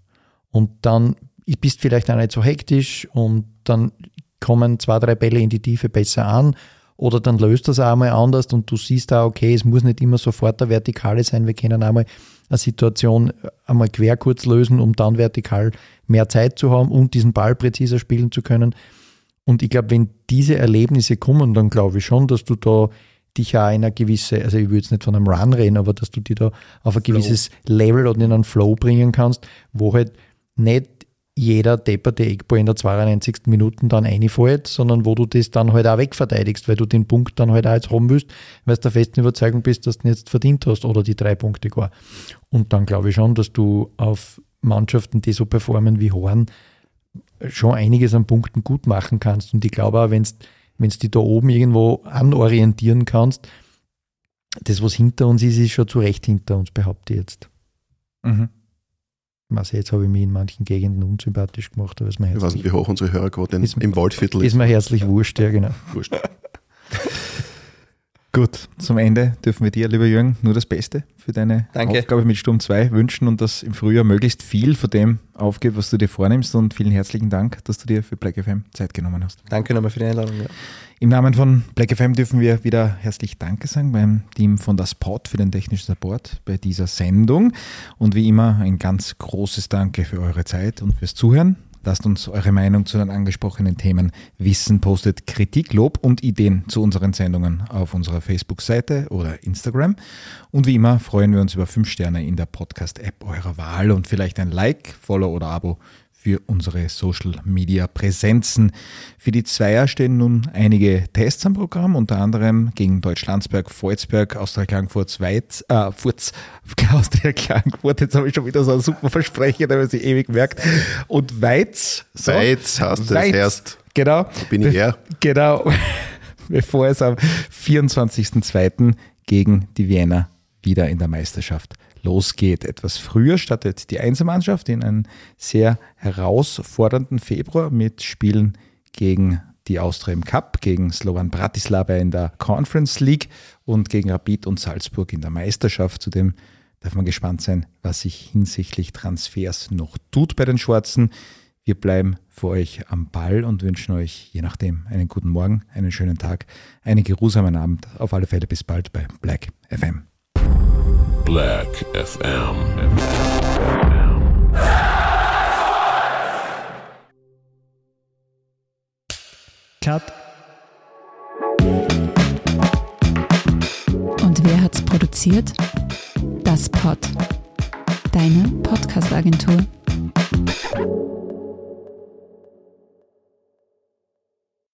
E: Und dann bist du vielleicht auch nicht so hektisch und dann kommen zwei, drei Bälle in die Tiefe besser an oder dann löst das auch einmal anders und du siehst da, okay, es muss nicht immer sofort der Vertikale sein, wir können einmal eine Situation einmal quer kurz lösen, um dann vertikal mehr Zeit zu haben und diesen Ball präziser spielen zu können. Und ich glaube, wenn diese Erlebnisse kommen, dann glaube ich schon, dass du da dich ja in eine gewisse, also ich würde jetzt nicht von einem Run reden, aber dass du dich da auf ein gewisses Level oder in einen Flow bringen kannst, wo halt nicht jeder depperte Eckball in der 92. Minute dann reinfällt, sondern wo du das dann halt auch wegverteidigst, weil du den Punkt dann halt auch jetzt haben willst, weil du der festen Überzeugung bist, dass du ihn jetzt verdient hast oder die drei Punkte gar. Und dann glaube ich schon, dass du auf Mannschaften, die so performen wie Horn, schon einiges an Punkten gut machen kannst. Und ich glaube auch, wenn du dich da oben irgendwo anorientieren kannst, das, was hinter uns ist, ist schon zu Recht hinter uns, behaupte ich jetzt.
B: Mhm.
E: Also jetzt habe ich mich in manchen Gegenden unsympathisch gemacht, aber ist mir
D: Ich weiß nicht, wie hoch unsere Hörerquote im Waldviertel
E: ist
D: ist.
E: mir herzlich wurscht, ja genau.
D: Wurscht.
B: Gut, zum Ende dürfen wir dir, lieber Jürgen, nur das Beste für deine
C: Danke.
B: Aufgabe mit Sturm 2 wünschen und dass im Frühjahr möglichst viel von dem aufgeht, was du dir vornimmst. Und vielen herzlichen Dank, dass du dir für Black FM Zeit genommen hast.
C: Danke nochmal für die Einladung. Ja.
B: Im Namen von Black FM dürfen wir wieder herzlich Danke sagen beim Team von Das Pod für den technischen Support bei dieser Sendung. Und wie immer ein ganz großes Danke für eure Zeit und fürs Zuhören. Lasst uns eure Meinung zu den angesprochenen Themen wissen, postet Kritik, Lob und Ideen zu unseren Sendungen auf unserer Facebook-Seite oder Instagram. Und wie immer freuen wir uns über 5 Sterne in der Podcast-App eurer Wahl und vielleicht ein Like, Follow oder Abo für unsere Social Media Präsenzen. Für die Zweier stehen nun einige Tests am Programm, unter anderem gegen Deutschlandsberg, Volzberg, Austria Klagenfurt, Weiz, äh, Furz, Austria Klagenfurt, jetzt habe ich schon wieder so einen super Versprecher, der man sich ewig merkt, und Weiz. So.
D: Weiz hast du es
B: Weiz,
D: erst.
B: Genau.
D: bin ich
B: Bef-
D: er.
B: Genau. Bevor es am 24.02. gegen die Wiener wieder in der Meisterschaft losgeht. Etwas früher startet die Einzelmannschaft in einen sehr herausfordernden Februar mit Spielen gegen die Austria im Cup, gegen Slovan Bratislava in der Conference League und gegen Rapid und Salzburg in der Meisterschaft. Zudem darf man gespannt sein, was sich hinsichtlich Transfers noch tut bei den Schwarzen. Wir bleiben für euch am Ball und wünschen euch je nachdem einen guten Morgen, einen schönen Tag, einen geruhsamen Abend. Auf alle Fälle bis bald bei Black FM.
A: Black FM.
E: Cut.
F: Und wer hat's produziert? Das Pod. Deine Podcast-Agentur.